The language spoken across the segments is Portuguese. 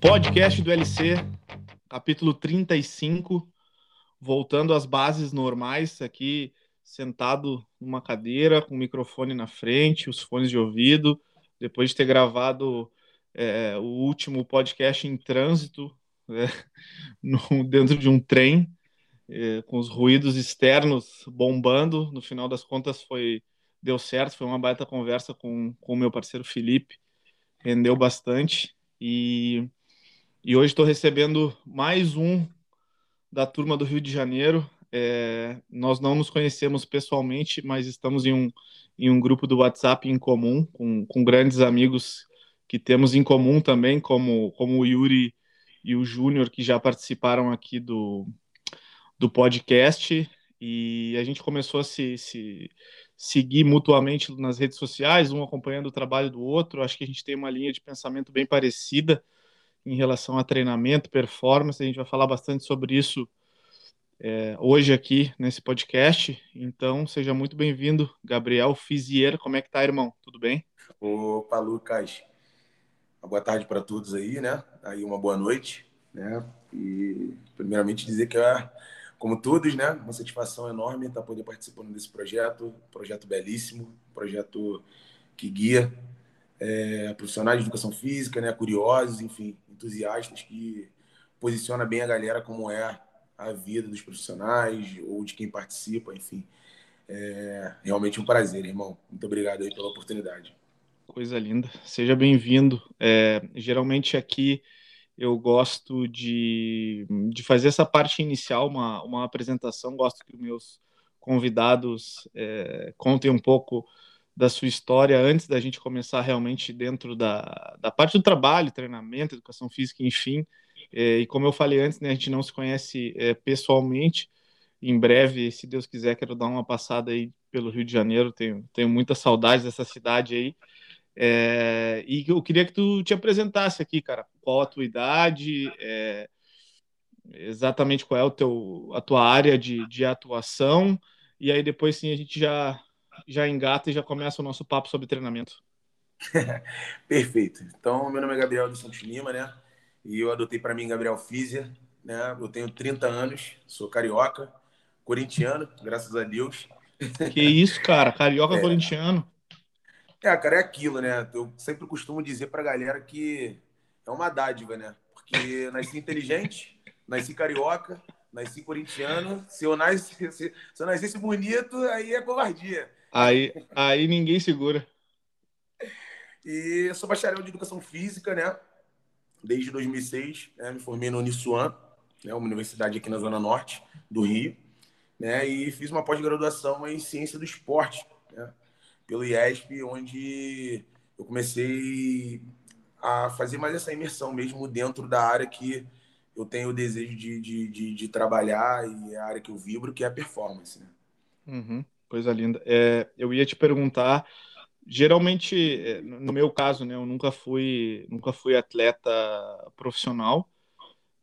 Podcast do LC, capítulo 35, voltando às bases normais, aqui sentado numa cadeira, com o microfone na frente, os fones de ouvido, depois de ter gravado é, o último podcast em trânsito, é, no, dentro de um trem, é, com os ruídos externos bombando, no final das contas foi deu certo, foi uma baita conversa com o meu parceiro Felipe, rendeu bastante, e e hoje estou recebendo mais um da turma do Rio de Janeiro. É, nós não nos conhecemos pessoalmente, mas estamos em um, em um grupo do WhatsApp em comum, com, com grandes amigos que temos em comum também, como, como o Yuri e o Júnior, que já participaram aqui do, do podcast. E a gente começou a se, se seguir mutuamente nas redes sociais, um acompanhando o trabalho do outro. Acho que a gente tem uma linha de pensamento bem parecida em relação a treinamento, performance. A gente vai falar bastante sobre isso é, hoje aqui nesse podcast. Então, seja muito bem-vindo, Gabriel Fizier. Como é que tá, irmão? Tudo bem? Opa, Lucas. Uma boa tarde para todos aí, né? Aí uma boa noite, né? E primeiramente dizer que é, como todos, né, uma satisfação enorme estar poder participando desse projeto, projeto belíssimo, projeto que guia é, profissionais de educação física, né, curiosos, enfim, entusiastas que posiciona bem a galera como é a vida dos profissionais ou de quem participa, enfim. É realmente um prazer, irmão. Muito obrigado aí pela oportunidade. Coisa linda. Seja bem-vindo. É, geralmente aqui eu gosto de, de fazer essa parte inicial, uma, uma apresentação. Gosto que os meus convidados é, contem um pouco da sua história antes da gente começar realmente dentro da, da parte do trabalho, treinamento, educação física, enfim. É, e como eu falei antes, né, a gente não se conhece é, pessoalmente. Em breve, se Deus quiser, quero dar uma passada aí pelo Rio de Janeiro. Tenho, tenho muitas saudades dessa cidade aí. É, e eu queria que tu te apresentasse aqui, cara. Qual a tua idade? É, exatamente qual é o teu, a tua área de, de atuação? E aí depois sim a gente já já engata e já começa o nosso papo sobre treinamento. Perfeito. Então, meu nome é Gabriel de Santos Lima, né? E eu adotei para mim Gabriel Físia, né? Eu tenho 30 anos, sou carioca, corintiano, graças a Deus. Que isso, cara, carioca é. corintiano. É, cara, é aquilo, né? Eu sempre costumo dizer pra galera que é uma dádiva, né? Porque nasci inteligente, nasci carioca, nasci corintiano. Se eu, nasci, se, se eu nascesse bonito, aí é covardia. Aí, aí ninguém segura. E eu sou bacharel de educação física, né? Desde 2006, né? me formei no Uniswan, né? uma universidade aqui na Zona Norte do Rio, né? E fiz uma pós-graduação em ciência do esporte, né? Pelo IESP, onde eu comecei a fazer mais essa imersão mesmo dentro da área que eu tenho o desejo de, de, de, de trabalhar e a área que eu vibro, que é a performance, né? Uhum. Coisa linda. É, eu ia te perguntar, geralmente, é, no meu caso, né, eu nunca fui, nunca fui atleta profissional.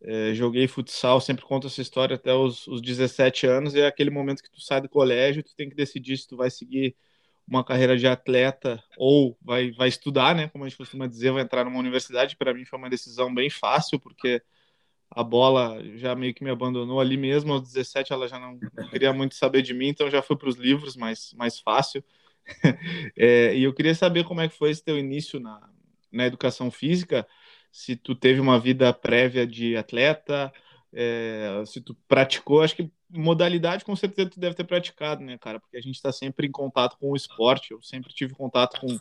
É, joguei futsal, sempre conto essa história até os, os 17 anos, é aquele momento que tu sai do colégio, tu tem que decidir se tu vai seguir uma carreira de atleta ou vai, vai estudar, né? Como a gente costuma dizer, vai entrar numa universidade. Para mim foi uma decisão bem fácil, porque a bola já meio que me abandonou ali mesmo. Aos 17 ela já não, queria muito saber de mim, então já fui para os livros, mais, mais fácil. é, e eu queria saber como é que foi esse teu início na, na educação física, se tu teve uma vida prévia de atleta, é, se tu praticou, acho que modalidade com certeza tu deve ter praticado, né, cara? Porque a gente está sempre em contato com o esporte, eu sempre tive contato com,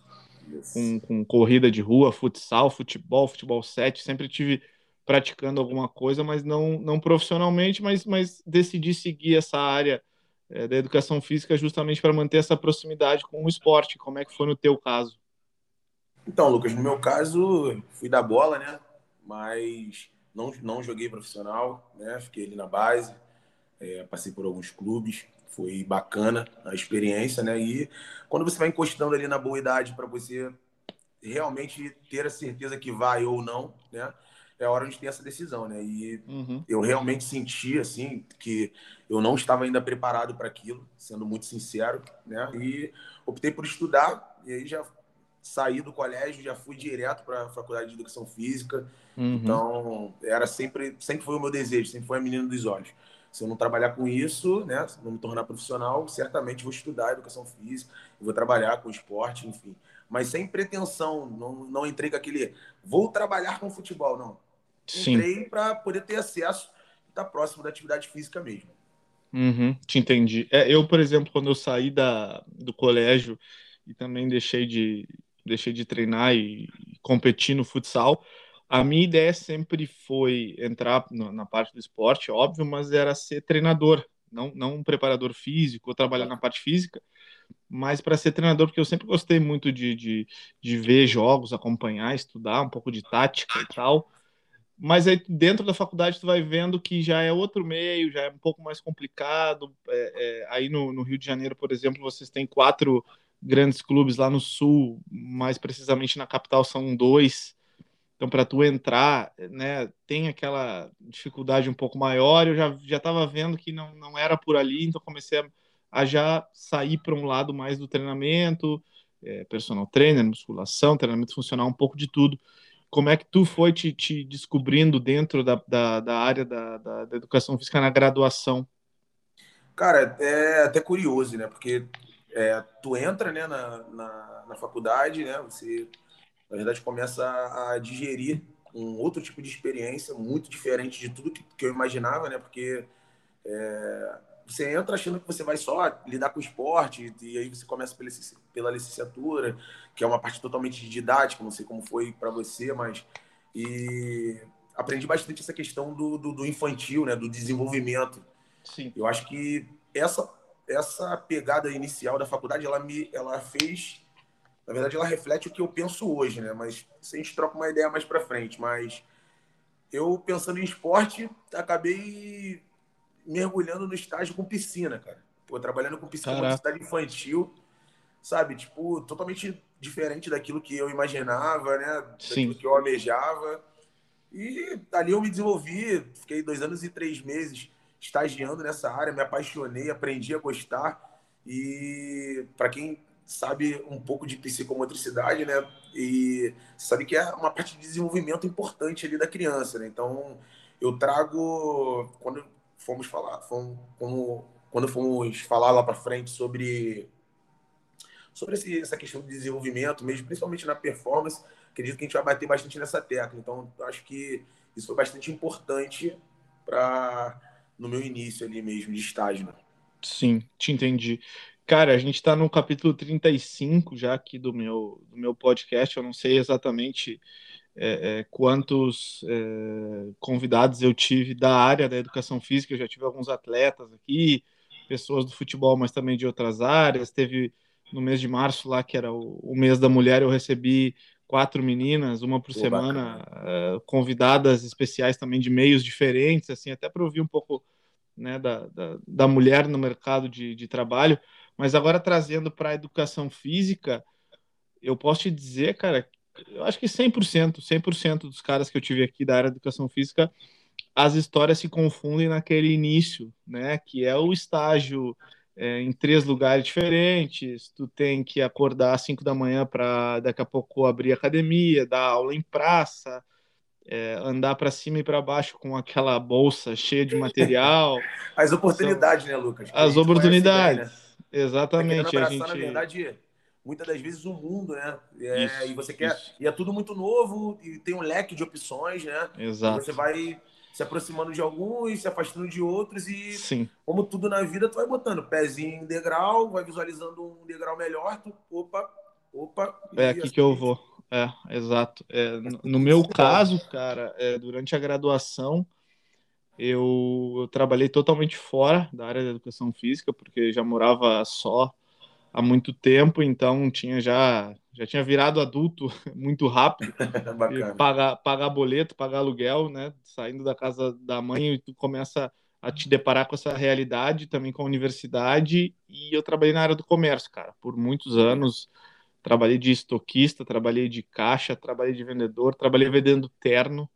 com, com corrida de rua, futsal, futebol, futebol 7, sempre tive praticando alguma coisa, mas não, não profissionalmente, mas, mas decidi seguir essa área é, da educação física justamente para manter essa proximidade com o esporte. Como é que foi no teu caso? Então, Lucas, no meu caso, fui da bola, né? Mas não, não joguei profissional, né? Fiquei ali na base, é, passei por alguns clubes, foi bacana a experiência, né? E quando você vai encostando ali na boa idade para você realmente ter a certeza que vai ou não, né? É a hora de ter essa decisão, né? E uhum. eu realmente senti, assim, que eu não estava ainda preparado para aquilo, sendo muito sincero, né? E optei por estudar, e aí já saí do colégio, já fui direto para a faculdade de educação física. Uhum. Então, era sempre, sempre foi o meu desejo, sempre foi a menina dos olhos. Se eu não trabalhar com isso, né, não me tornar profissional, certamente vou estudar educação física, vou trabalhar com esporte, enfim. Mas sem pretensão, não, não entrei com aquele vou trabalhar com futebol, não. Sim. Entrei para poder ter acesso, estar tá próximo da atividade física mesmo. Uhum, te entendi. É, eu, por exemplo, quando eu saí da, do colégio e também deixei de, deixei de treinar e, e competir no futsal, a minha ideia sempre foi entrar na parte do esporte, óbvio, mas era ser treinador, não, não um preparador físico ou trabalhar na parte física, mas para ser treinador, porque eu sempre gostei muito de, de, de ver jogos, acompanhar, estudar um pouco de tática e tal. Mas aí dentro da faculdade tu vai vendo que já é outro meio, já é um pouco mais complicado. É, é, aí no, no, Rio de Janeiro, por exemplo, vocês têm quatro grandes clubes lá no sul, mais precisamente na capital são dois. Então para tu entrar, né, tem aquela dificuldade um pouco maior. Eu já já estava vendo que não, não era por ali, então comecei a, a já sair para um lado mais do treinamento, é, personal trainer, musculação, treinamento funcional, um pouco de tudo como é que tu foi te, te descobrindo dentro da, da, da área da, da, da, educação física na graduação? Cara, é até curioso, né? Porque é, tu entra né, na, na, na, faculdade, né? Você, na verdade, começa a, a digerir um outro tipo de experiência muito diferente de tudo que, que eu imaginava, né? Porque é, você entra achando que você vai só lidar com esporte, e aí você começa pela licenciatura, que é uma parte totalmente didática, não sei como foi para você, mas. E aprendi bastante essa questão do, do, do, infantil, né, do desenvolvimento. Sim. Eu acho que essa, essa pegada inicial da faculdade, ela me ela fez. Na verdade, ela reflete o que eu penso hoje, né? Mas a gente troca uma ideia mais para frente. Mas eu, pensando em esporte, acabei mergulhando no estágio com piscina, cara. Pô, trabalhando com piscina na cidade infantil, sabe? Tipo, totalmente diferente daquilo que eu imaginava, né? Daquilo Sim. que eu almejava. E ali eu me desenvolvi, fiquei dois anos e três meses estagiando nessa área, me apaixonei, aprendi a gostar. E para quem sabe um pouco de psicomotricidade, né? E sabe que é uma parte de desenvolvimento importante ali da criança, né? Então, eu trago quando fomos falar, fomos, como, quando fomos falar lá para frente sobre sobre esse, essa questão de desenvolvimento, mesmo principalmente na performance, acredito que a gente vai bater bastante nessa tecla. Então, acho que isso foi bastante importante para no meu início ali mesmo de estágio. Né? Sim, te entendi. Cara, a gente está no capítulo 35 já aqui do meu, do meu podcast. Eu não sei exatamente é, é, quantos é, convidados eu tive da área da educação física. Eu já tive alguns atletas aqui, pessoas do futebol, mas também de outras áreas. Teve no mês de março lá, que era o, o mês da mulher, eu recebi quatro meninas, uma por Pô, semana, é, convidadas especiais também de meios diferentes, assim, até para ouvir um pouco né, da, da, da, mulher no mercado de, de trabalho. Mas agora trazendo para a educação física, eu posso te dizer, cara, eu acho que 100%, 100% dos caras que eu tive aqui da área de educação física, as histórias se confundem naquele início, né? Que é o estágio é, em três lugares diferentes, tu tem que acordar às 5 da manhã para daqui a pouco abrir academia, dar aula em praça, é, andar para cima e para baixo com aquela bolsa cheia de material. As oportunidades, São... né, Lucas? As oportunidades, ideia, né? exatamente. Tá a gente... na verdade, muitas das vezes o mundo, né? É, isso, e você quer. Isso. E é tudo muito novo, e tem um leque de opções, né? Exato. E você vai se aproximando de alguns, se afastando de outros, e Sim. como tudo na vida, tu vai botando pezinho em degrau, vai visualizando um degrau melhor, tu, opa, opa. É aqui assim, que eu vou. É, exato. É, no meu caso, cara, é, durante a graduação, eu, eu, trabalhei totalmente fora da área da educação física, porque já morava só há muito tempo, então tinha já já tinha virado adulto muito rápido, pagar pagar boleto, pagar aluguel, né? Saindo da casa da mãe e tu começa a te deparar com essa realidade também com a universidade e eu trabalhei na área do comércio, cara, por muitos anos. Trabalhei de estoquista, trabalhei de caixa, trabalhei de vendedor, trabalhei vendendo terno,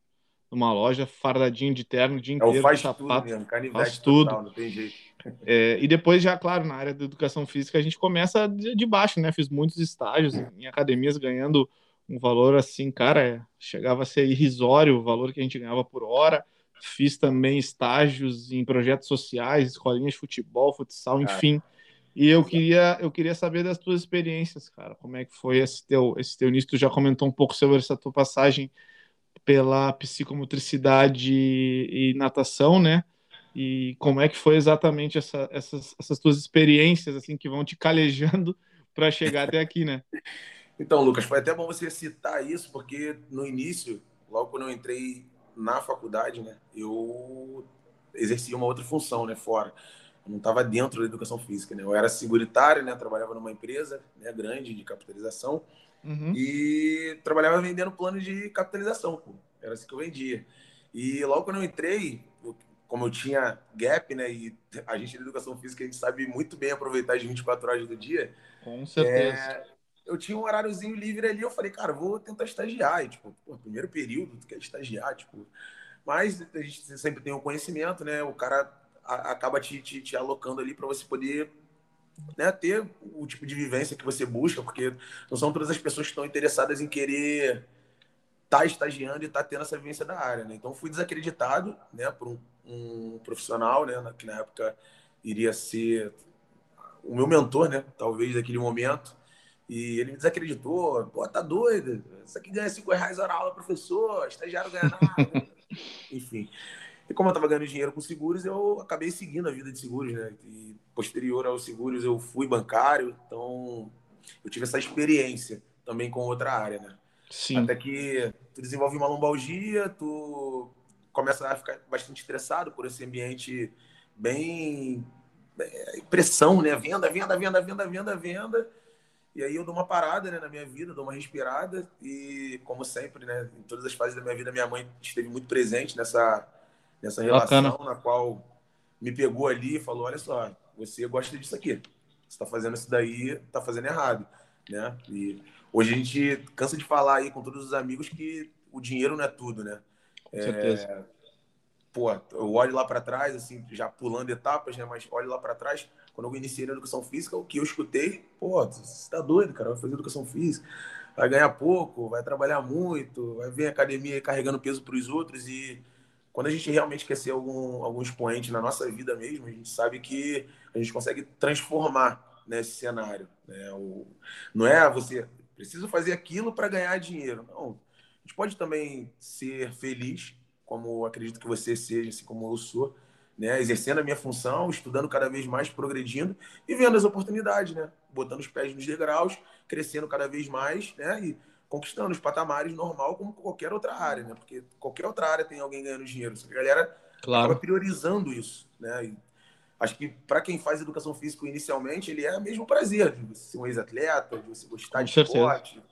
numa loja, fardadinho de terno dia É inteiro, faz sapato, tudo mesmo, faz tudo. total, não tem jeito. É, e depois, já, claro, na área da educação física, a gente começa de, de baixo, né? Fiz muitos estágios em, em academias ganhando um valor assim, cara, é, chegava a ser irrisório o valor que a gente ganhava por hora. Fiz também estágios em projetos sociais, escolinhas de futebol, futsal, enfim. E eu queria, eu queria saber das tuas experiências, cara. Como é que foi esse teu, esse teu início? Tu já comentou um pouco sobre essa tua passagem pela psicomotricidade e natação, né? E como é que foi exatamente essa, essas, essas tuas experiências, assim, que vão te calejando para chegar até aqui, né? Então, Lucas, foi até bom você citar isso, porque no início, logo quando eu entrei na faculdade, né, eu exercia uma outra função, né, fora. Eu não estava dentro da educação física, né? Eu era seguritário, né, trabalhava numa empresa, né, grande de capitalização Uhum. e trabalhava vendendo plano de capitalização, pô. Era assim que eu vendia. E logo quando eu entrei, como eu tinha gap, né, e a gente da educação física, a gente sabe muito bem aproveitar as 24 horas do dia, Com certeza. é, eu tinha um horáriozinho livre ali, eu falei, cara, vou tentar estagiar. E, tipo, pô, primeiro período, tu quer estagiar, tipo. Mas a gente sempre tem o conhecimento, né? O cara acaba te, te, te alocando ali para você poder né, ter o tipo de vivência que você busca, porque não são todas as pessoas que estão interessadas em querer estar estagiando e estar tendo essa vivência da área, né? Então fui desacreditado, né, por um, um profissional, né, que na época iria ser o meu mentor, né, talvez naquele momento. E ele me desacreditou. Pô, tá doido? Isso aqui ganha 5 reais hora aula, professor. Estagiário ganha nada. Enfim. E como eu tava ganhando dinheiro com seguros, eu acabei seguindo a vida de seguros, né? E posterior aos seguros, eu fui bancário. Então, eu tive essa experiência também com outra área, né? Sim. Até que tu desenvolve uma lombalgia, tu começa a ficar bastante estressado por esse ambiente bem. pressão, né? Venda, venda, venda, venda, venda, venda. E aí eu dou uma parada né, na minha vida, dou uma respirada. E, como sempre, né? Em todas as fases da minha vida, minha mãe esteve muito presente nessa, nessa relação Bacana. na qual me pegou ali e falou: olha só, você gosta disso aqui. Você está fazendo isso daí, está fazendo errado. Né? E hoje a gente cansa de falar aí com todos os amigos que o dinheiro não é tudo, né? Com certeza. Pô, eu olho lá para trás, assim, já pulando etapas, né? Mas olho lá para trás, quando eu iniciei na educação física, o que eu escutei, pô, você tá doido, cara, vai fazer educação física, vai ganhar pouco, vai trabalhar muito, vai vir à academia carregando peso para os outros e quando a gente realmente quer ser algum, algum expoente na nossa vida mesmo, a gente sabe que a gente consegue transformar nesse cenário. Né? O, não é você preciso fazer aquilo para ganhar dinheiro. Não. A gente pode também ser feliz, como acredito que você seja, assim como eu sou, né? exercendo a minha função, estudando cada vez mais, progredindo e vendo as oportunidades, né? botando os pés nos degraus, crescendo cada vez mais né? e conquistando os patamares normal como qualquer outra área, né? Porque qualquer outra área tem alguém ganhando dinheiro. A galera Claro. acaba priorizando isso, né? E acho que para quem faz educação física inicialmente, ele é mesmo prazer de você ser um ex-atleta, de você gostar Com de certeza. esporte.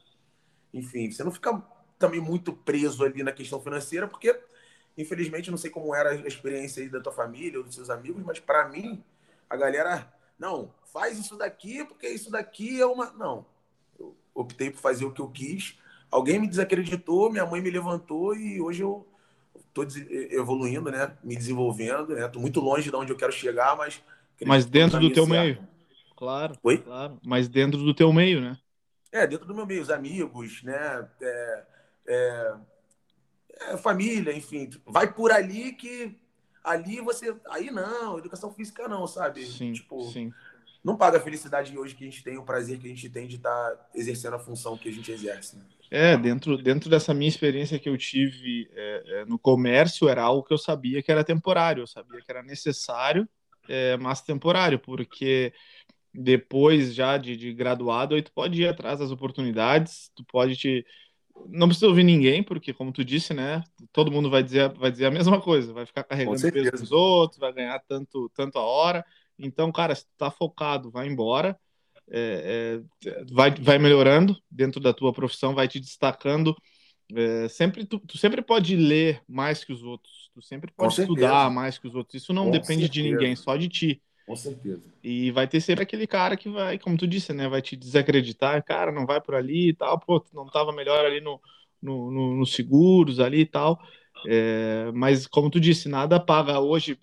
Enfim, você não fica também muito preso ali na questão financeira, porque infelizmente não sei como era a experiência aí da tua família ou dos seus amigos, mas para mim a galera não faz isso daqui porque isso daqui é uma não. Optei por fazer o que eu quis. Alguém me desacreditou, minha mãe me levantou e hoje eu tô des- evoluindo, né? Me desenvolvendo, né? Tô muito longe de onde eu quero chegar, mas Mas dentro do teu certo. meio. Claro, Oi? claro. Mas dentro do teu meio, né? É, dentro do meu meio, os amigos, né? É, é, é, família, enfim. Vai por ali que ali você. Aí não, educação física não, sabe? Sim, tipo, sim. Não paga a felicidade hoje que a gente tem, o prazer que a gente tem de estar exercendo a função que a gente exerce. né? É, dentro, dentro dessa minha experiência que eu tive é, é, no comércio, era algo que eu sabia que era temporário, eu sabia que era necessário, é, mas temporário, porque depois já de, de graduado, aí tu pode ir atrás das oportunidades, tu pode te. Não precisa ouvir ninguém, porque, como tu disse, né? Todo mundo vai dizer, vai dizer a mesma coisa, vai ficar carregando peso dos outros, vai ganhar tanto, tanto a hora. Então, cara, se tu tá focado, vai embora. é, é, vai, vai melhorando dentro da tua profissão, vai te destacando. É, sempre tu, tu sempre pode ler mais que os outros, tu sempre pode estudar mais que os outros. Isso não Com depende de certeza. ninguém, só de ti. Com certeza. E vai ter sempre aquele cara que vai, como tu disse, né? Vai te desacreditar, cara, não vai por ali e tal, pô, tu não tava melhor ali no, no, no, nos seguros ali e tal. É, mas, como tu disse, nada paga hoje.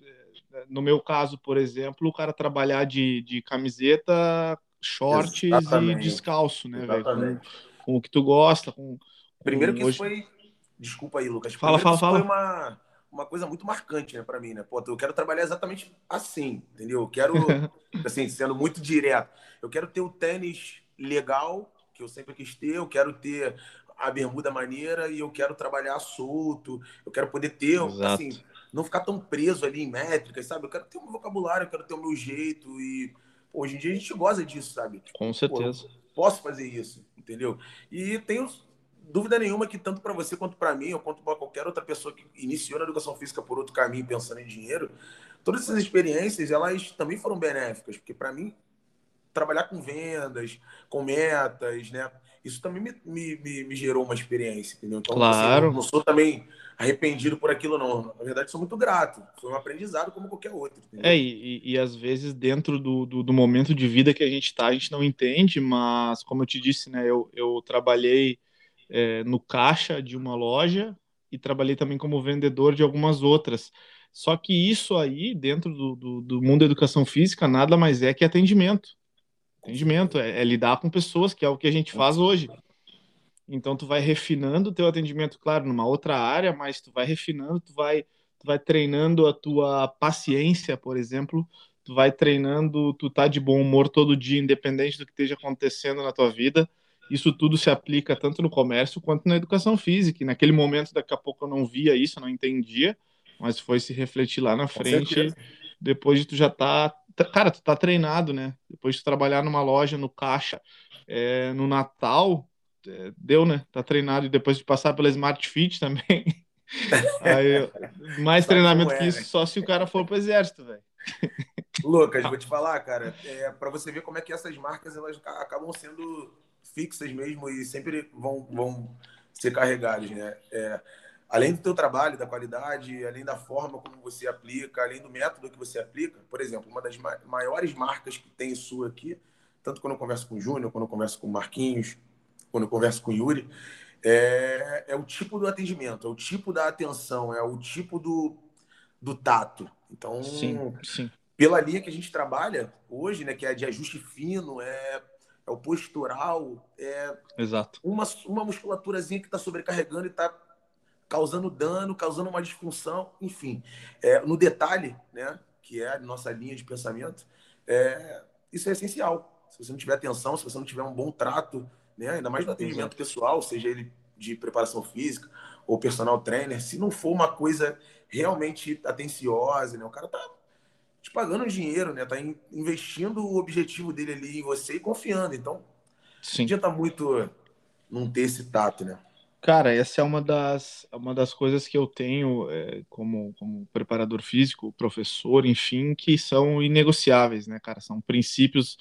No meu caso, por exemplo, o cara trabalhar de, de camiseta, shorts Exatamente. e descalço, né, velho? Com, com, o que tu gosta. Com, com Primeiro que hoje... foi. Desculpa aí, Lucas. Fala, fala, fala. Foi uma, uma coisa muito marcante, né, para mim, né? Pô, eu quero trabalhar exatamente assim, entendeu? Eu quero, assim, sendo muito direto. Eu quero ter o tênis legal, que eu sempre quis ter, eu quero ter a bermuda maneira e eu quero trabalhar solto, eu quero poder ter, Exato. assim, não ficar tão preso ali em métricas, sabe? Eu quero ter um vocabulário, eu quero ter o meu jeito e pô, hoje em dia a gente goza disso, sabe? Com certeza. Pô, posso fazer isso, entendeu? E tenho dúvida nenhuma que tanto para você quanto para mim, ou quanto para qualquer outra pessoa que iniciou na educação física por outro caminho pensando em dinheiro, todas essas experiências, elas também foram benéficas, porque para mim trabalhar com vendas, com metas, né? Isso também me, me, me gerou uma experiência, entendeu? Então, claro. Assim, não sou também arrependido por aquilo, não. Na verdade, sou muito grato. Foi um aprendizado como qualquer outro. Entendeu? É, e, e, às vezes, dentro do, do, do, momento de vida que a gente está, a gente não entende, mas, como eu te disse, né, eu, eu trabalhei é, no caixa de uma loja e trabalhei também como vendedor de algumas outras. Só que isso aí, dentro do, do, do mundo da educação física, nada mais é que atendimento. Atendimento é, é, lidar com pessoas, que é o que a gente faz hoje. Então tu vai refinando o teu atendimento, claro, numa outra área, mas tu vai refinando, tu vai, tu vai treinando a tua paciência, por exemplo, tu vai treinando, tu tá de bom humor todo dia, independente do que esteja acontecendo na tua vida. Isso tudo se aplica tanto no comércio quanto na educação física. E naquele momento, daqui a pouco eu não via isso, não entendia, mas foi se refletir lá na frente, depois de tu já tá cara, tu tá treinado, né? Depois de trabalhar numa loja, no caixa, é, no Natal, é, deu, né? Tá treinado. E depois de passar pela Smart Fit também. Aí, mais treinamento é, que isso, né? só se o cara for pro exército, velho. Lucas, vou te falar, cara, é, para você ver como é que essas marcas elas acabam sendo fixas mesmo e sempre vão, vão ser carregadas, né? É, além do teu trabalho, da qualidade, além da forma como você aplica, além do método que você aplica, por exemplo, uma das maiores marcas que tem sua aqui, tanto quando eu converso com o Júnior, quando eu converso com o Marquinhos, quando eu converso com o Yuri, é, é, o tipo do atendimento, é o tipo da atenção, é o tipo do, do tato. Então, sim, sim. pela linha que a gente trabalha hoje, né, que é de ajuste fino, é, é o postural, é Exato. Uma, uma musculaturazinha que está sobrecarregando e está causando dano, causando uma disfunção, enfim. É, no detalhe, né, que é a nossa linha de pensamento, é, isso é essencial. Se você não tiver atenção, se você não tiver um bom trato, né, ainda mais no atendimento pessoal, seja ele de preparação física ou personal trainer, se não for uma coisa realmente atenciosa, né, o cara tá te pagando dinheiro, né, tá investindo o objetivo dele ali em você e confiando. Então, Sim. não adianta muito não ter esse tato, né? Cara, essa é uma das, uma das coisas que eu tenho é, como, como preparador físico, professor, enfim, que são inegociáveis, né, cara? São princípios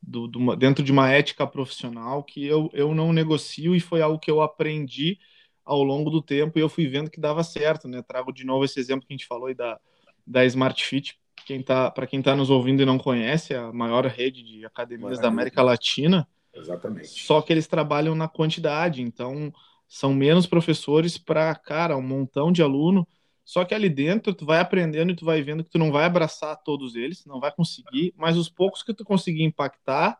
do, do, dentro de uma ética profissional que eu, eu não negocio e foi algo que eu aprendi ao longo do tempo e eu fui vendo que dava certo, né? Trago de novo esse exemplo que a gente falou aí da, da Smart Fit, quem tá, para quem está nos ouvindo e não conhece, é a maior rede de academias da América Latina. Exatamente. Só que eles trabalham na quantidade, então são menos professores para, cara, um montão de aluno. Só que ali dentro tu vai aprendendo e tu vai vendo que tu não vai abraçar todos eles, não vai conseguir, mas os poucos que tu conseguir impactar,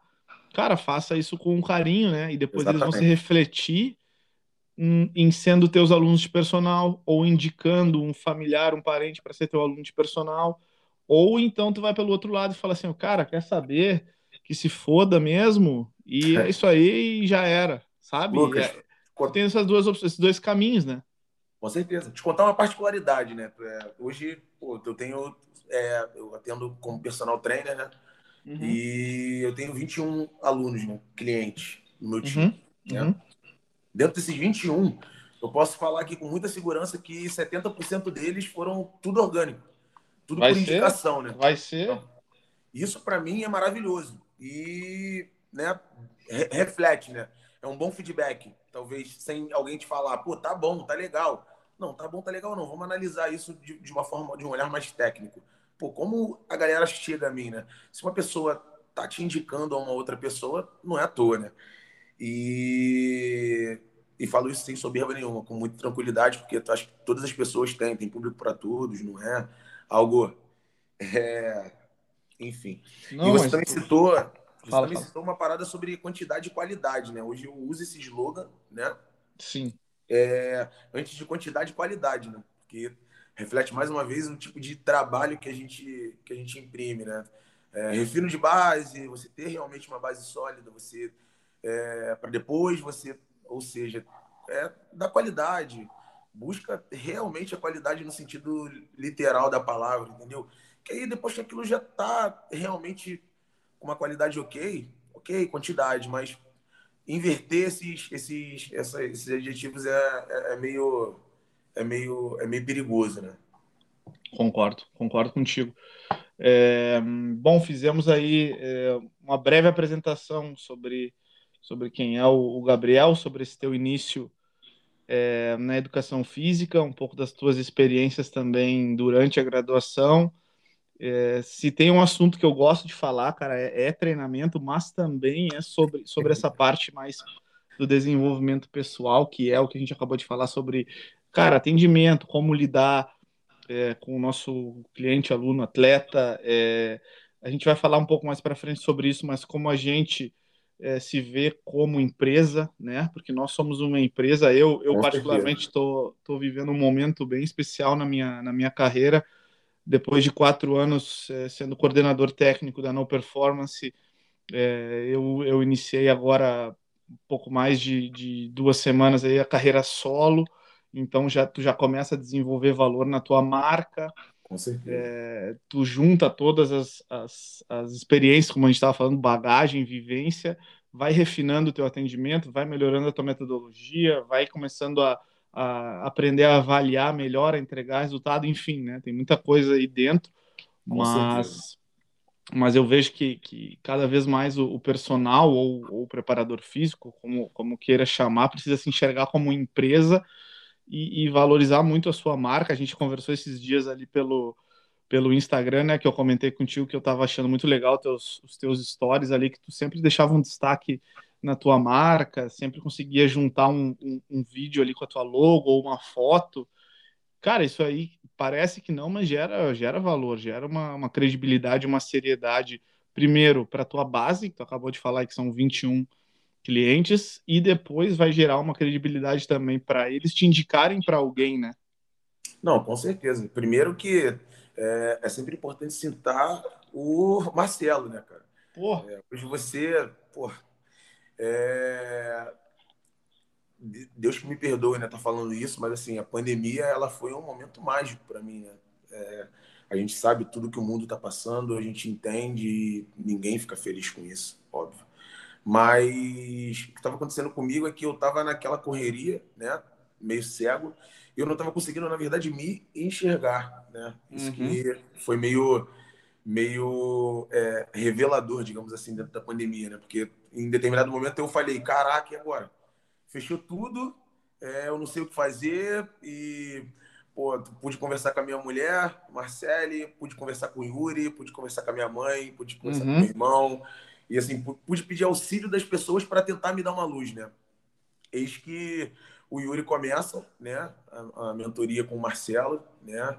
cara, faça isso com carinho, né? E depois Exatamente. eles vão se refletir em, em, sendo teus alunos de personal ou indicando um familiar, um parente para ser teu aluno de personal, ou então tu vai pelo outro lado e fala assim, cara, quer saber que se foda mesmo e é isso aí e já era, sabe? Lucas, é, tem essas duas opções, esses dois caminhos, né? Com certeza. Te contar uma particularidade, né? É, hoje, pô, eu tenho. É, eu atendo como personal trainer, né? Uhum. E eu tenho 21 alunos, né? Clientes no meu time. Uhum. Né? Uhum. Dentro desses 21, eu posso falar aqui com muita segurança que 70% deles foram tudo orgânico. Tudo Vai por ser? indicação, né? Vai ser. Então, isso para mim é maravilhoso. E né, reflete, né? É um bom feedback talvez sem alguém te falar, pô, tá bom, tá legal. Não, tá bom, tá legal, não. Vamos analisar isso de, de uma forma, de um olhar mais técnico. Pô, como a galera chega a mim, né? Se uma pessoa tá te indicando a uma outra pessoa, não é à toa, né? E e falo isso sem soberba nenhuma, com muita tranquilidade, porque acho que todas as pessoas têm, tem público para todos, não é algo. É... Enfim. Não, e você também citou. Você fala, também fala. citou uma parada sobre quantidade e qualidade, né? Hoje eu uso esse slogan, né? Sim. É... Antes de quantidade e qualidade, né? Porque reflete mais uma vez o tipo de trabalho que a gente, que a gente imprime, né? É, refino de base, você ter realmente uma base sólida, você é, para depois você ou seja, é da qualidade. Busca realmente a qualidade no sentido literal da palavra, entendeu? Que aí depois que aquilo já está realmente com uma qualidade ok, ok, quantidade, mas inverter esses, esses, essa, esses adjetivos é, é, é, meio, é, meio, é meio perigoso, né? Concordo, concordo contigo. É, bom, fizemos aí é, uma breve apresentação sobre sobre quem é o, Gabriel, sobre esse teu início é, na educação física, um pouco das tuas experiências também durante a graduação. É, se tem um assunto que eu gosto de falar, cara, é, é, treinamento, mas também é sobre, sobre essa parte mais do desenvolvimento pessoal, que é o que a gente acabou de falar sobre, cara, atendimento, como lidar é, com o nosso cliente, aluno, atleta. É, a gente vai falar um pouco mais para frente sobre isso, mas como a gente é, se vê como empresa, né? Porque nós somos uma empresa. Eu, eu particularmente estou vivendo um momento bem especial na minha, na minha carreira. Depois de quatro anos é, sendo coordenador técnico da No Performance, é, eu, eu iniciei agora um pouco mais de, de duas semanas aí a carreira solo. Então já tu já começa a desenvolver valor na tua marca, com certeza. É, tu junta todas as, as, as experiências, como a gente estava falando, bagagem, vivência, vai refinando o teu atendimento, vai melhorando a tua metodologia, vai começando a, a aprender a avaliar melhor, a entregar resultado, enfim, né? Tem muita coisa aí dentro, mas... Mas eu vejo que, que cada vez mais o, o personal ou, ou o preparador físico, como, como queira chamar, precisa se enxergar como empresa e, e, valorizar muito a sua marca. A gente conversou esses dias ali pelo, pelo Instagram, né, que eu comentei contigo que eu estava achando muito legal teus, os teus stories ali, que tu sempre deixava um destaque na tua marca, sempre conseguia juntar um, um, um vídeo ali com a tua logo ou uma foto. Cara, isso aí parece que não, mas gera, gera valor, gera uma, uma credibilidade, uma seriedade, primeiro, para a tua base, que tu acabou de falar que são 21 clientes e depois vai gerar uma credibilidade também para eles te indicarem para alguém, né? Não, com certeza. Primeiro que é, é, sempre importante citar o Marcelo, né, cara? Porra. É, hoje você, porra, é... Deus que me perdoe, né, tá falando isso, mas assim, a pandemia ela foi um momento mágico para mim, né? É... A gente sabe tudo que o mundo está passando, a gente entende e ninguém fica feliz com isso, óbvio. Mas o que estava acontecendo comigo é que eu estava naquela correria, né? Meio cego, e eu não estava conseguindo, na verdade, me enxergar, né? Isso uhum. que foi meio, meio é, revelador, digamos assim, dentro da pandemia, né? Porque em determinado momento eu falei, caraca, e agora? Fechou tudo, é, eu não sei o que fazer, e pô, pude conversar com a minha mulher, Marcele, pude conversar com o Yuri, pude conversar com a minha mãe, pude conversar uhum. com o meu irmão, e assim, pude pedir auxílio das pessoas para tentar me dar uma luz, né? Eis que o Yuri começa, né, a, a mentoria com o Marcelo, né?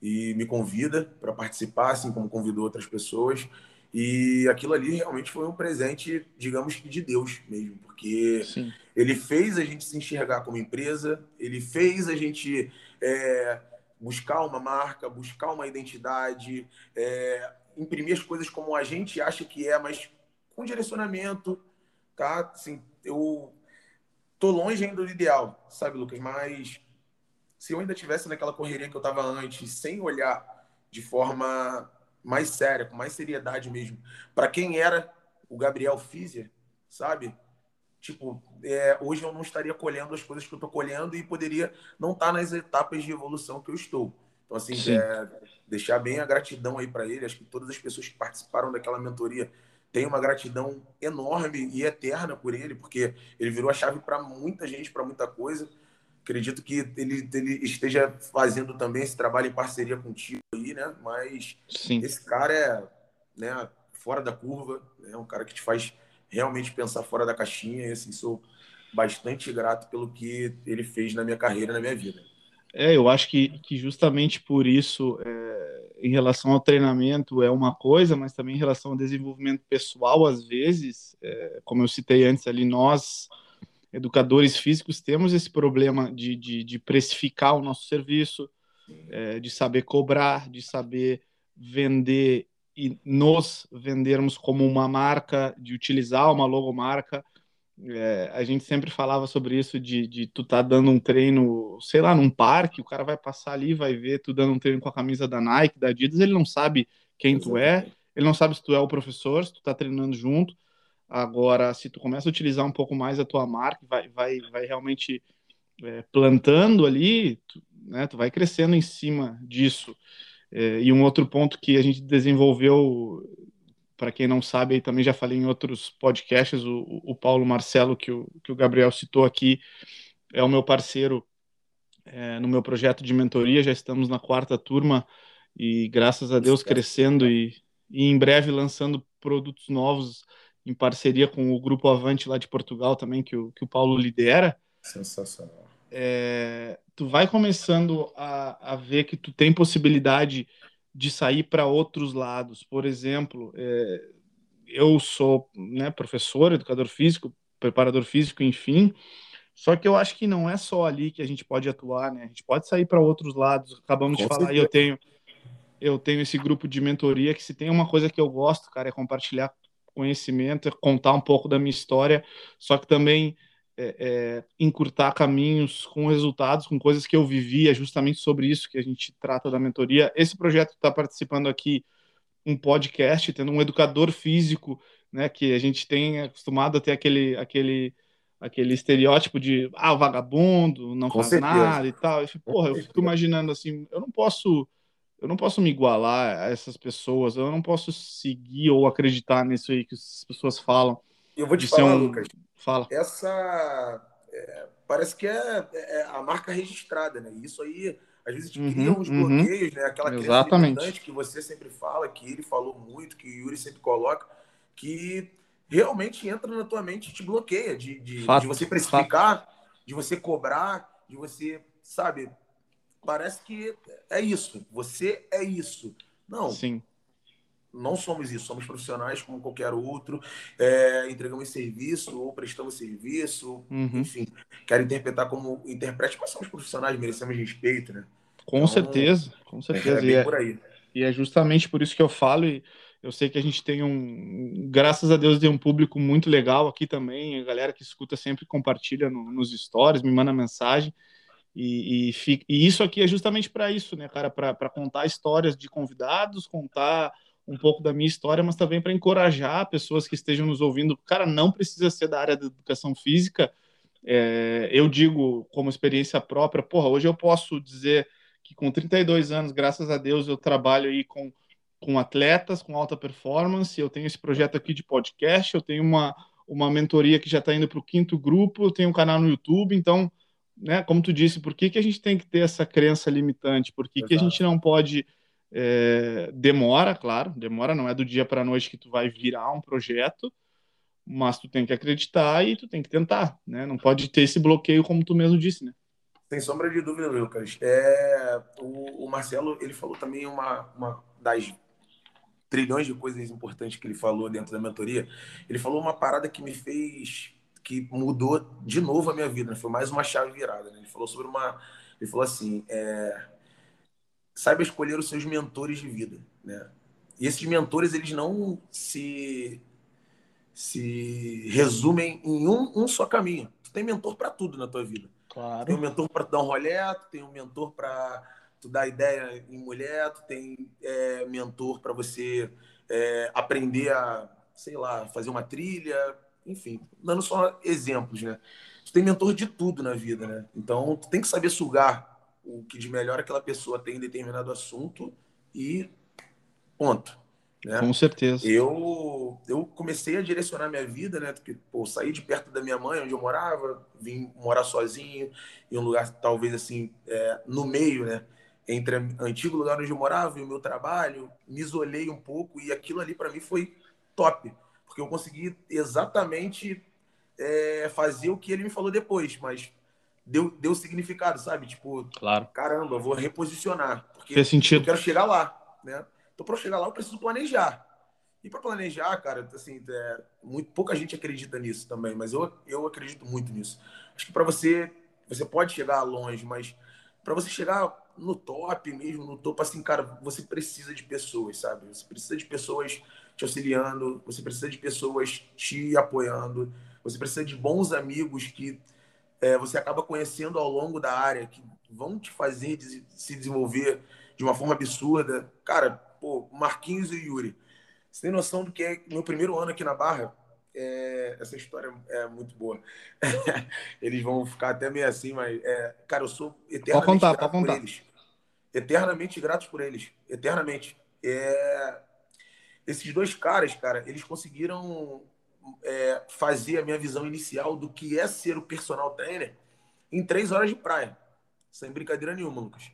E me convida para participar, assim como convidou outras pessoas. E aquilo ali realmente foi um presente, digamos que de Deus mesmo, porque Sim. ele fez a gente se enxergar como empresa, ele fez a gente é, buscar uma marca, buscar uma identidade, é, imprimir as coisas como a gente acha que é, mas com direcionamento, tá? Assim, eu tô longe ainda do ideal, sabe, Lucas? Mas se eu ainda tivesse naquela correria que eu tava antes, sem olhar de forma mais séria, com mais seriedade mesmo, para quem era o Gabriel Físia, sabe? Tipo, é, hoje eu não estaria colhendo as coisas que eu estou colhendo e poderia não estar tá nas etapas de evolução que eu estou. Então, assim, é, deixar bem a gratidão aí para ele. Acho que todas as pessoas que participaram daquela mentoria tenho uma gratidão enorme e eterna por ele, porque ele virou a chave para muita gente, para muita coisa. Acredito que ele, ele, esteja fazendo também esse trabalho em parceria contigo aí, né? Mas Sim. esse cara é né, fora da curva, é um cara que te faz realmente pensar fora da caixinha. E assim, sou bastante grato pelo que ele fez na minha carreira, na minha vida. É, eu acho que, que justamente por isso, é, em relação ao treinamento é uma coisa, mas também em relação ao desenvolvimento pessoal, às vezes, é, como eu citei antes ali, nós, educadores físicos, temos esse problema de, de, de precificar o nosso serviço, é, de saber cobrar, de saber vender e nos vendermos como uma marca, de utilizar uma logomarca. É, a gente sempre falava sobre isso de, de tu tá dando um treino, sei lá, num parque, o cara vai passar ali, vai ver tu dando um treino com a camisa da Nike, da Adidas, ele não sabe quem Exatamente. tu é, ele não sabe se tu é o professor, se tu tá treinando junto. Agora, se tu começa a utilizar um pouco mais a tua marca, vai, vai, vai realmente é, plantando ali, tu, né, tu vai crescendo em cima disso. É, e um outro ponto que a gente desenvolveu para quem não sabe, aí também já falei em outros podcasts, o, o Paulo Marcelo, que o, que o Gabriel citou aqui, é o meu parceiro é, no meu projeto de mentoria, já estamos na quarta turma e graças a Deus crescendo e, e em breve lançando produtos novos em parceria com o Grupo Avante lá de Portugal também, que o, que o Paulo lidera. Sensacional. É, tu vai começando a, a ver que tu tem possibilidade de sair para outros lados. Por exemplo, é, eu sou né, professor, educador físico, preparador físico, enfim. Só que eu acho que não é só ali que a gente pode atuar, né? A gente pode sair para outros lados. Acabamos Com de falar, eu tenho eu tenho esse grupo de mentoria que se tem uma coisa que eu gosto, cara, é compartilhar conhecimento, é contar um pouco da minha história, só que também é, é, encurtar caminhos com resultados, com coisas que eu vivia, justamente sobre isso que a gente trata da mentoria. Esse projeto está participando aqui um podcast, tendo um educador físico, né, que a gente tem acostumado a ter aquele, aquele, aquele estereótipo de ah, vagabundo, não com faz certeza. nada e tal. E, porra, eu fico imaginando assim, eu não posso eu não posso me igualar a essas pessoas, eu não posso seguir ou acreditar nisso aí que as pessoas falam. Eu vou te falar, um... Lucas, Fala. Essa é, parece que é, é, a marca registrada, né? Isso aí, às vezes, uhum, cria uns uhum. bloqueios, né? Aquela Exatamente. que você sempre fala, que ele falou muito, que o Yuri sempre coloca, que realmente entra na tua mente e te bloqueia de, de, de você precificar, Fato. de você cobrar, de você, sabe? Parece que é isso. Você é isso. Não. Sim não somos isso, somos profissionais como qualquer outro, é, entregamos serviço ou prestamos serviço, uhum. enfim, quero interpretar como interprete, mas somos profissionais, merecemos respeito, né? Com então, certeza, com certeza. É, é por aí. E é justamente por isso que eu falo, e eu sei que a gente tem um, graças a Deus, tem um público muito legal aqui também, a galera que escuta sempre compartilha no, nos stories, me manda mensagem, e, e, fica, e isso aqui é justamente para isso, né, cara, para contar histórias de convidados, contar um pouco da minha história, mas também para encorajar pessoas que estejam nos ouvindo. Cara, não precisa ser da área da educação física. É, eu digo como experiência própria, porra, hoje eu posso dizer que com 32 anos, graças a Deus, eu trabalho aí com, com atletas, com alta performance, eu tenho esse projeto aqui de podcast, eu tenho uma, uma mentoria que já está indo para o quinto grupo, eu tenho um canal no YouTube, então, né, como tu disse, por que, que a gente tem que ter essa crença limitante? Por que, que a gente não pode é, demora, claro, demora, não é do dia para a noite que tu vai virar um projeto, mas tu tem que acreditar e tu tem que tentar, né? Não pode ter esse bloqueio, como tu mesmo disse, né? Sem sombra de dúvida, Lucas. É, o, o Marcelo, ele falou também uma, uma das trilhões de coisas importantes que ele falou dentro da mentoria. Ele falou uma parada que me fez, que mudou de novo a minha vida, né? foi mais uma chave virada. Né? Ele falou sobre uma, ele falou assim, é, saiba escolher os seus mentores de vida, né? E esses mentores, eles não se se resumem em um, um só caminho. Tu tem mentor para tudo na tua vida. Claro. Tem um mentor para dar um rolê, tu tem um mentor para tu dar ideia em mulher, tu tem é, mentor para você é, aprender a, sei lá, fazer uma trilha, enfim, dando só exemplos, né? Tu tem mentor de tudo na vida, né? Então, tu tem que saber sugar o que de melhor aquela pessoa tem em determinado assunto e ponto. Né? Com certeza. Eu, eu comecei a direcionar minha vida, né? Porque, pô, saí de perto da minha mãe, onde eu morava, vim morar sozinho, em um lugar talvez assim, é, no meio, né? Entre o antigo lugar onde eu morava e o meu trabalho, me isolei um pouco e aquilo ali para mim foi top, porque eu consegui exatamente é, fazer o que ele me falou depois, mas deu, deu significado, sabe? Tipo, claro. caramba, vou reposicionar. Porque Fez sentido. eu quero chegar lá, né? Então, para chegar lá, eu preciso planejar. E para planejar, cara, assim, é, muito, pouca gente acredita nisso também, mas eu, eu acredito muito nisso. Acho que para você, você pode chegar longe, mas para você chegar no top mesmo, no topo, assim, cara, você precisa de pessoas, sabe? Você precisa de pessoas te auxiliando, você precisa de pessoas te apoiando, você precisa de bons amigos que é, você acaba conhecendo ao longo da área, que vão te fazer se desenvolver de uma forma absurda. Cara, pô, Marquinhos e Yuri você tem noção do que é meu primeiro ano aqui na Barra? É, essa história é muito boa. eles vão ficar até meio assim, mas, é, cara, eu sou eternamente pode contar, grato pode por eles. Eternamente grato por eles. Eternamente. É, esses dois caras, cara, eles conseguiram é, fazer a minha visão inicial do que é ser o personal trainer em três horas de praia. Sem brincadeira nenhuma, Lucas.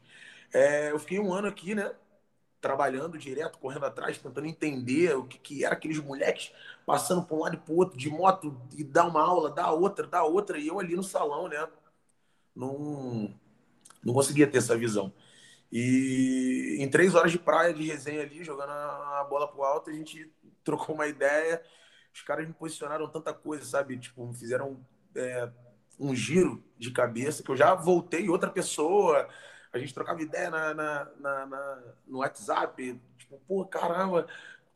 É, eu fiquei um ano aqui, né? trabalhando direto, correndo atrás, tentando entender o que, que era aqueles moleques passando para um lado e para outro de moto e dar uma aula, dar outra, dar outra, e eu ali no salão, né? Não, não conseguia ter essa visão. E em três horas de praia, de resenha ali, jogando a bola pro alto, a gente trocou uma ideia. Os caras me posicionaram tanta coisa, sabe? Tipo, me fizeram é, um giro de cabeça que eu já voltei outra pessoa a gente trocava ideia na, na, na, na, no WhatsApp, tipo, pô, caramba,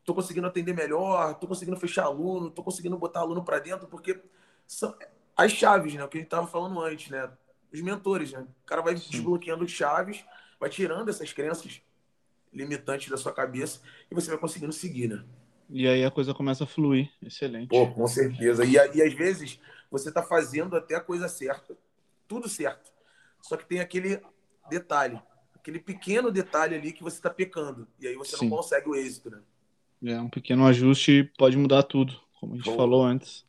tô conseguindo atender melhor, tô conseguindo fechar aluno, tô conseguindo botar aluno para dentro, porque são as chaves, né? O que a gente tava falando antes, né? Os mentores, né? O cara vai Sim. desbloqueando chaves, vai tirando essas crenças limitantes da sua cabeça e você vai conseguindo seguir, né? E aí a coisa começa a fluir. Excelente. Pô, com certeza. E, e às vezes você tá fazendo até a coisa certa. Tudo certo. Só que tem aquele detalhe. Aquele pequeno detalhe ali que você está pecando. E aí você Sim. não consegue o êxito, né? É, um pequeno ajuste pode mudar tudo, como a gente Bom. falou antes.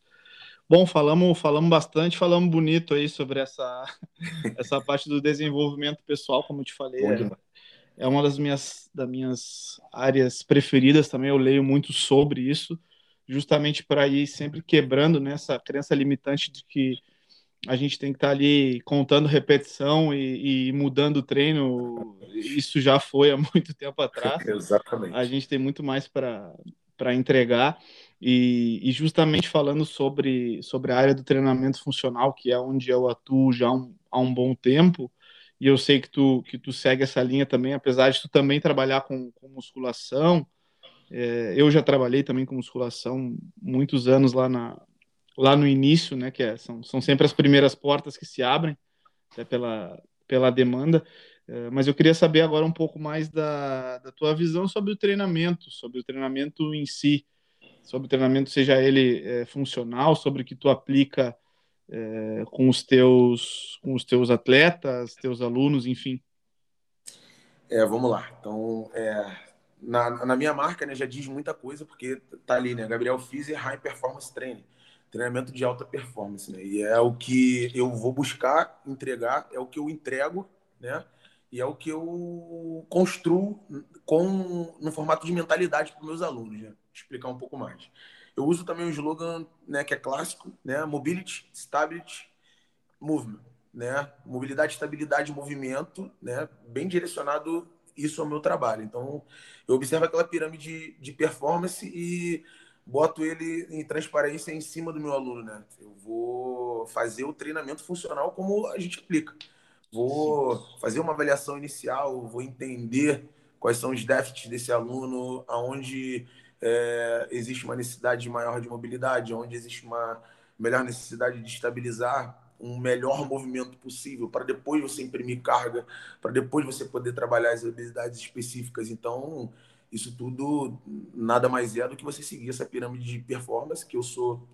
Bom, falamos, falamos bastante, falamos bonito aí sobre essa, essa parte do desenvolvimento pessoal, como eu te falei. É, é, uma das minhas, das minhas áreas preferidas também, eu leio muito sobre isso, justamente para ir sempre quebrando nessa né, crença limitante de que a gente tem que estar tá ali contando repetição e, e, mudando o treino. Isso já foi há muito tempo atrás. Exatamente. A gente tem muito mais para entregar. E, e, justamente falando sobre, sobre a área do treinamento funcional, que é onde eu atuo já um, há um bom tempo, e eu sei que tu, que tu segue essa linha também, apesar de tu também trabalhar com, com musculação. É, eu já trabalhei também com musculação muitos anos lá na, lá no início, né, que é, são, são sempre as primeiras portas que se abrem até pela, pela demanda. É, mas eu queria saber agora um pouco mais da, da tua visão sobre o treinamento, sobre o treinamento em si, sobre treinamento, seja ele é, funcional, sobre o que tu aplica é, com os teus com os teus atletas, teus alunos, enfim. É, vamos lá. Então, é, na, na minha marca, né, já diz muita coisa, porque tá ali, né, Gabriel Fizer High Performance Training treinamento de alta performance, né? E é o que eu vou buscar entregar, é o que eu entrego, né? E é o que eu construo com no formato de mentalidade para meus alunos, né? Explicar um pouco mais. Eu uso também o slogan, né, que é clássico, né? Mobility, Stability, Movement, né? Mobilidade, estabilidade, movimento, né? Bem direcionado isso ao meu trabalho. Então, eu observo aquela pirâmide de performance e boto ele em transparência em cima do meu aluno, né? Eu vou fazer o treinamento funcional como a gente aplica. Vou fazer uma avaliação inicial, vou entender quais são os déficits desse aluno, aonde é, existe uma necessidade maior de mobilidade, onde existe uma melhor necessidade de estabilizar um melhor movimento possível para depois você imprimir carga, para depois você poder trabalhar as habilidades específicas. Então, isso tudo nada mais é do que você seguir essa pirâmide de performance, que eu sou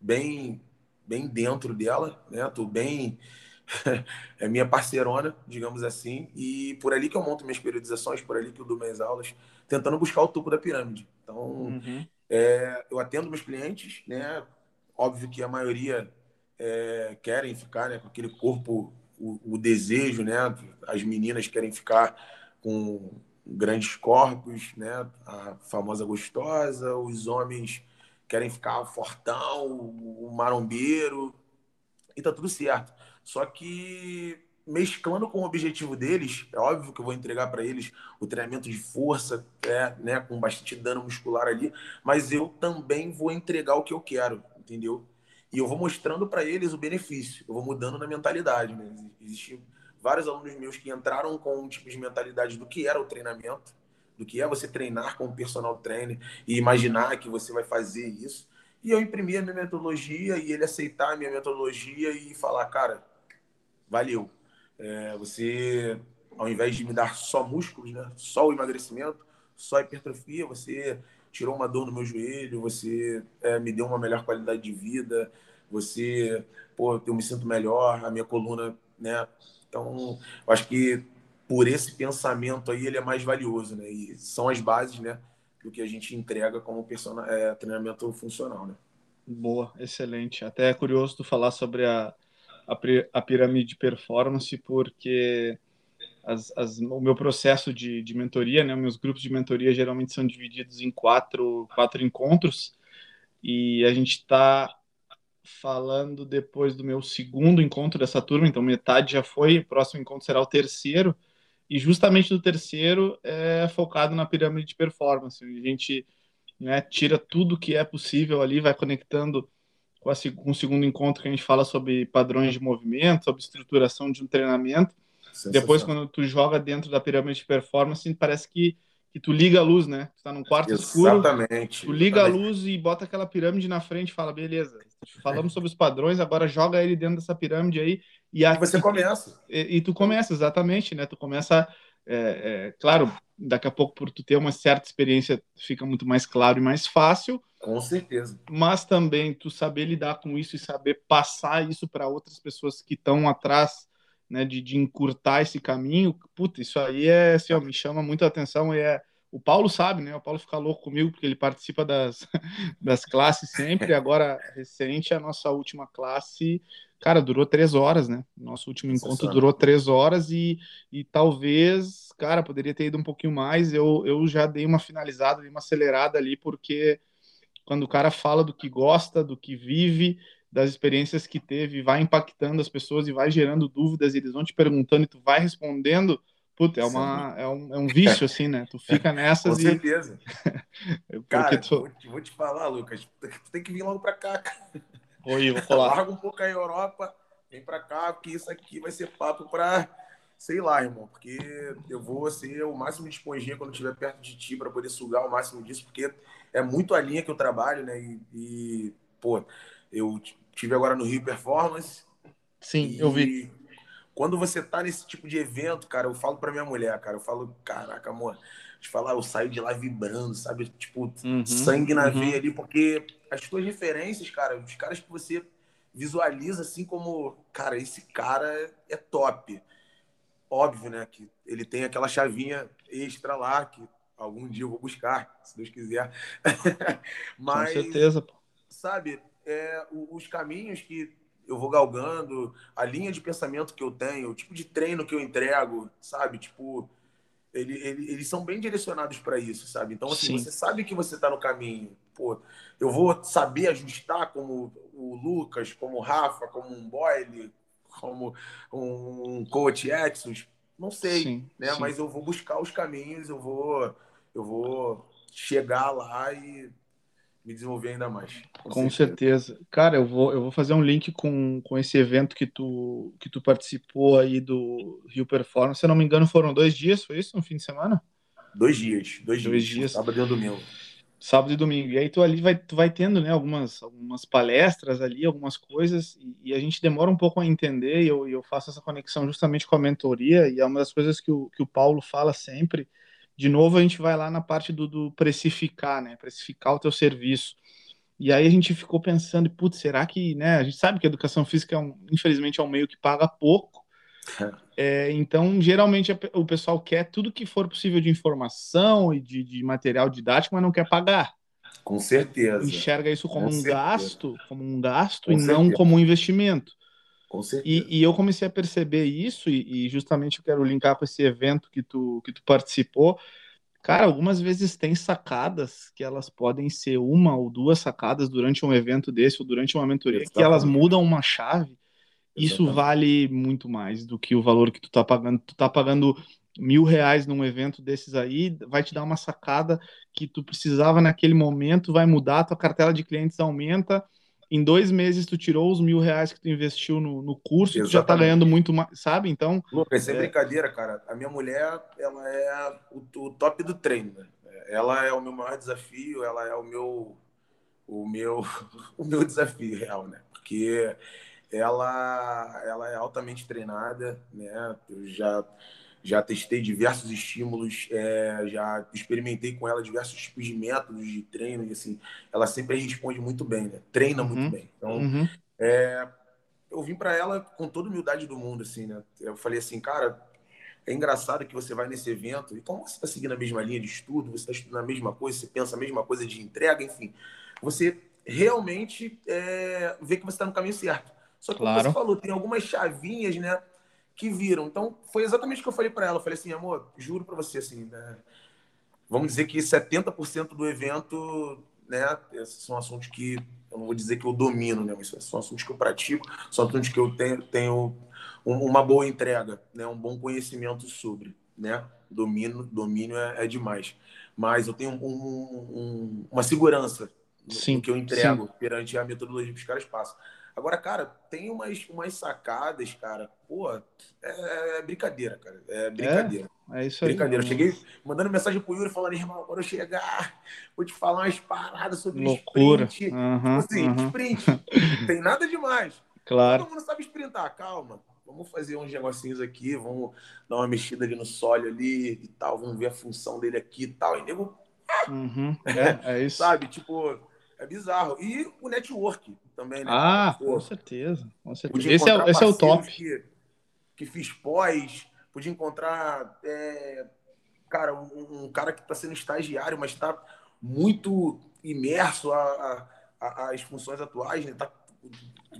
bem bem dentro dela, né? Tô bem é minha parceirona, digamos assim, e por ali que eu monto minhas periodizações, por ali que eu dou minhas aulas, tentando buscar o topo da pirâmide. Então, uhum. é, eu atendo meus clientes, né? Óbvio que a maioria é, querem ficar né, com aquele corpo, o, o desejo, né? As meninas querem ficar com grandes corpos, né? A famosa gostosa, os homens querem ficar fortão, o marombeiro, e tá tudo certo. Só que mesclando com o objetivo deles, é óbvio que eu vou entregar para eles o treinamento de força, é, né, com bastante dano muscular ali, mas eu também vou entregar o que eu quero, entendeu? E eu vou mostrando para eles o benefício, eu vou mudando na mentalidade. Né? Existem vários alunos meus que entraram com um tipo de mentalidade do que era o treinamento, do que é você treinar com personal trainer e imaginar que você vai fazer isso. E eu imprimir a minha metodologia e ele aceitar a minha metodologia e falar, cara, valeu. É, você, ao invés de me dar só músculos, né, só o emagrecimento, só a hipertrofia, você tirou uma dor no meu joelho, você é, me deu uma melhor qualidade de vida, você, pô, eu me sinto melhor, a minha coluna, né? Então, eu acho que por esse pensamento aí ele é mais valioso, né? E são as bases, né, do que a gente entrega como persona, é, treinamento funcional, né? Boa, excelente. Até é curioso tu falar sobre a, a, a pirâmide de performance, porque as, as, o meu processo de, de mentoria, né, meus grupos de mentoria geralmente são divididos em quatro, quatro encontros, e a gente está falando depois do meu segundo encontro dessa turma, então metade já foi, o próximo encontro será o terceiro, e justamente do terceiro é focado na pirâmide de performance. A gente né, tira tudo que é possível ali, vai conectando com, a, com o segundo encontro que a gente fala sobre padrões de movimento, sobre estruturação de um treinamento. Depois, quando tu joga dentro da pirâmide de performance, parece que, que tu liga a luz, né? Tu tá num quarto exatamente, escuro, tu liga exatamente. a luz e bota aquela pirâmide na frente e fala, beleza, falamos sobre os padrões, agora joga ele dentro dessa pirâmide aí. E, a, e você começa. E, e, tu começa, exatamente, né? Tu começa, é, é, claro, daqui a pouco, por tu ter uma certa experiência, fica muito mais claro e mais fácil. Com certeza. Mas também tu saber lidar com isso e saber passar isso para outras pessoas que estão atrás, né, de, de encurtar esse caminho. Puta, isso aí é, assim, ó, me chama muito a atenção e é o Paulo sabe, né? O Paulo fica louco comigo porque ele participa das, das classes sempre. Agora, recente, a nossa última classe, cara, durou três horas, né? Nosso último encontro durou três horas e, e talvez, cara, poderia ter ido um pouquinho mais. Eu, eu já dei uma finalizada, dei uma acelerada ali, porque quando o cara fala do que gosta, do que vive, das experiências que teve, vai impactando as pessoas e vai gerando dúvidas, e eles vão te perguntando e tu vai respondendo Puta, é, uma, é, um, é um vício, assim, né? Tu fica nessas Com e... certeza. cara, tu... vou, te, vou, te, falar, Lucas, tu tem que vir logo pra cá, Oi, vou falar. Larga um pouco a Europa, vem pra cá, porque isso aqui vai ser papo pra... Sei lá, irmão, porque eu vou ser o máximo de esponjinha quando estiver perto de ti para poder sugar o máximo disso, porque é muito a linha que eu trabalho, né? E, e pô, eu tive agora no Rio Performance. Sim, e... eu vi quando você tá nesse tipo de evento, cara, eu falo pra minha mulher, cara, eu falo, caraca, amor, te falar, eu saio de lá vibrando, sabe? Tipo, uhum, sangue na uhum. veia ali, porque as tuas referências, cara, os caras que você visualiza assim como, cara, esse cara é top. Óbvio, né, que ele tem aquela chavinha extra lá, que algum dia eu vou buscar, se Deus quiser. Mas, Com certeza, pô. Sabe, é, os caminhos que eu vou galgando, a linha de pensamento que eu tenho, o tipo de treino que eu entrego, sabe? Tipo, ele, ele, eles são bem direcionados para isso, sabe? Então, assim, Sim. você sabe que você está no caminho. Pô, eu vou saber ajustar como o Lucas, como o Rafa, como um Boyle, como um coach Exos, não sei, sim, né? Sim. Mas eu vou buscar os caminhos, eu vou, eu vou chegar lá e me desenvolver ainda mais. Com, com certeza. certeza. Cara, eu vou, eu vou fazer um link com, com esse evento que tu, que tu participou aí do Rio Performance. Se eu não me engano, foram dois dias, foi isso? No fim de semana? Dois dias. Dois, dois dias. dias. Sábado e domingo. Sábado e domingo. E aí tu ali vai, tu vai tendo, né, algumas, algumas palestras ali, algumas coisas, e, e a gente demora um pouco a entender, e eu, eu faço essa conexão justamente com a mentoria, e é uma das coisas que o, que o Paulo fala sempre, de novo a gente vai lá na parte do, do precificar, né? Precificar o teu serviço. E aí a gente ficou pensando, putz, será que, né? A gente sabe que a educação física, é um, infelizmente, é um meio que paga pouco. É, então, geralmente, o pessoal quer tudo que for possível de informação e de, de material didático, mas não quer pagar. Com certeza. Enxerga isso como Com um certeza. gasto, como um gasto Com e certeza. não como um investimento. Com certeza. E, e, eu comecei a perceber isso, e, e, justamente eu quero linkar com esse evento que tu, que tu participou. Cara, algumas vezes tem sacadas que elas podem ser uma ou duas sacadas durante um evento desse ou durante uma mentoria Exatamente. que elas mudam uma chave. Isso Exatamente. vale muito mais do que o valor que tu tá pagando. Tu tá pagando mil reais num evento desses aí, vai te dar uma sacada que tu precisava naquele momento, vai mudar, tua cartela de clientes aumenta em dois meses tu tirou os mil reais que tu investiu no, no curso Exatamente. tu já tá ganhando muito mais, sabe? Então. Lucas, sem é... brincadeira, cara. A minha mulher, ela é o, o, top do treino. Né? Ela é o meu maior desafio, ela é o meu. O meu, o meu desafio real, né? Porque ela, ela é altamente treinada, né? Eu já já testei diversos estímulos, é, já experimentei com ela diversos tipos de métodos de treino, e assim, ela sempre responde muito bem, né? treina uhum. muito bem. Então, uhum. é, eu vim para ela com toda a humildade do mundo, assim, né? Eu falei assim, cara, é engraçado que você vai nesse evento, e como você está seguindo a mesma linha de estudo, você está estudando a mesma coisa, você pensa a mesma coisa de entrega, enfim, você realmente é, vê que você está no caminho certo. Só que, claro. como você falou, tem algumas chavinhas, né? Que viram. Então, foi exatamente o que eu falei para ela. Eu falei assim, amor, juro para você, assim, né? vamos dizer que 70% do evento, né, esses são assuntos que eu não vou dizer que eu domino, né, mas são assuntos que eu pratico, são assuntos que eu tenho, tenho uma boa entrega, né, um bom conhecimento sobre, né, domínio, domínio é, é demais, mas eu tenho um, um, uma segurança no que eu entrego sim. perante a metodologia que os caras passam. Agora, cara, tem umas, umas sacadas, cara. Pô, é, é brincadeira, cara. É brincadeira. É, é isso aí. Brincadeira. Eu cheguei mandando mensagem pro Yuri falando, irmão, quando eu chegar, vou te falar umas paradas sobre Loucura. sprint. Uhum, tipo assim, uhum. sprint. tem nada demais. Claro. Todo mundo sabe sprintar, calma. Vamos fazer uns negocinhos aqui, vamos dar uma mexida ali no solo ali e tal, vamos ver a função dele aqui e tal. E nego. Uhum. É, é isso. sabe? Tipo, é bizarro. E o network também, né? Ah, Pô, com certeza. Com certeza. Esse, é, esse é o top. Que, que fiz pós, podia encontrar, é, cara, um, um, cara que está sendo estagiário, mas está muito imerso às funções atuais, né? Tá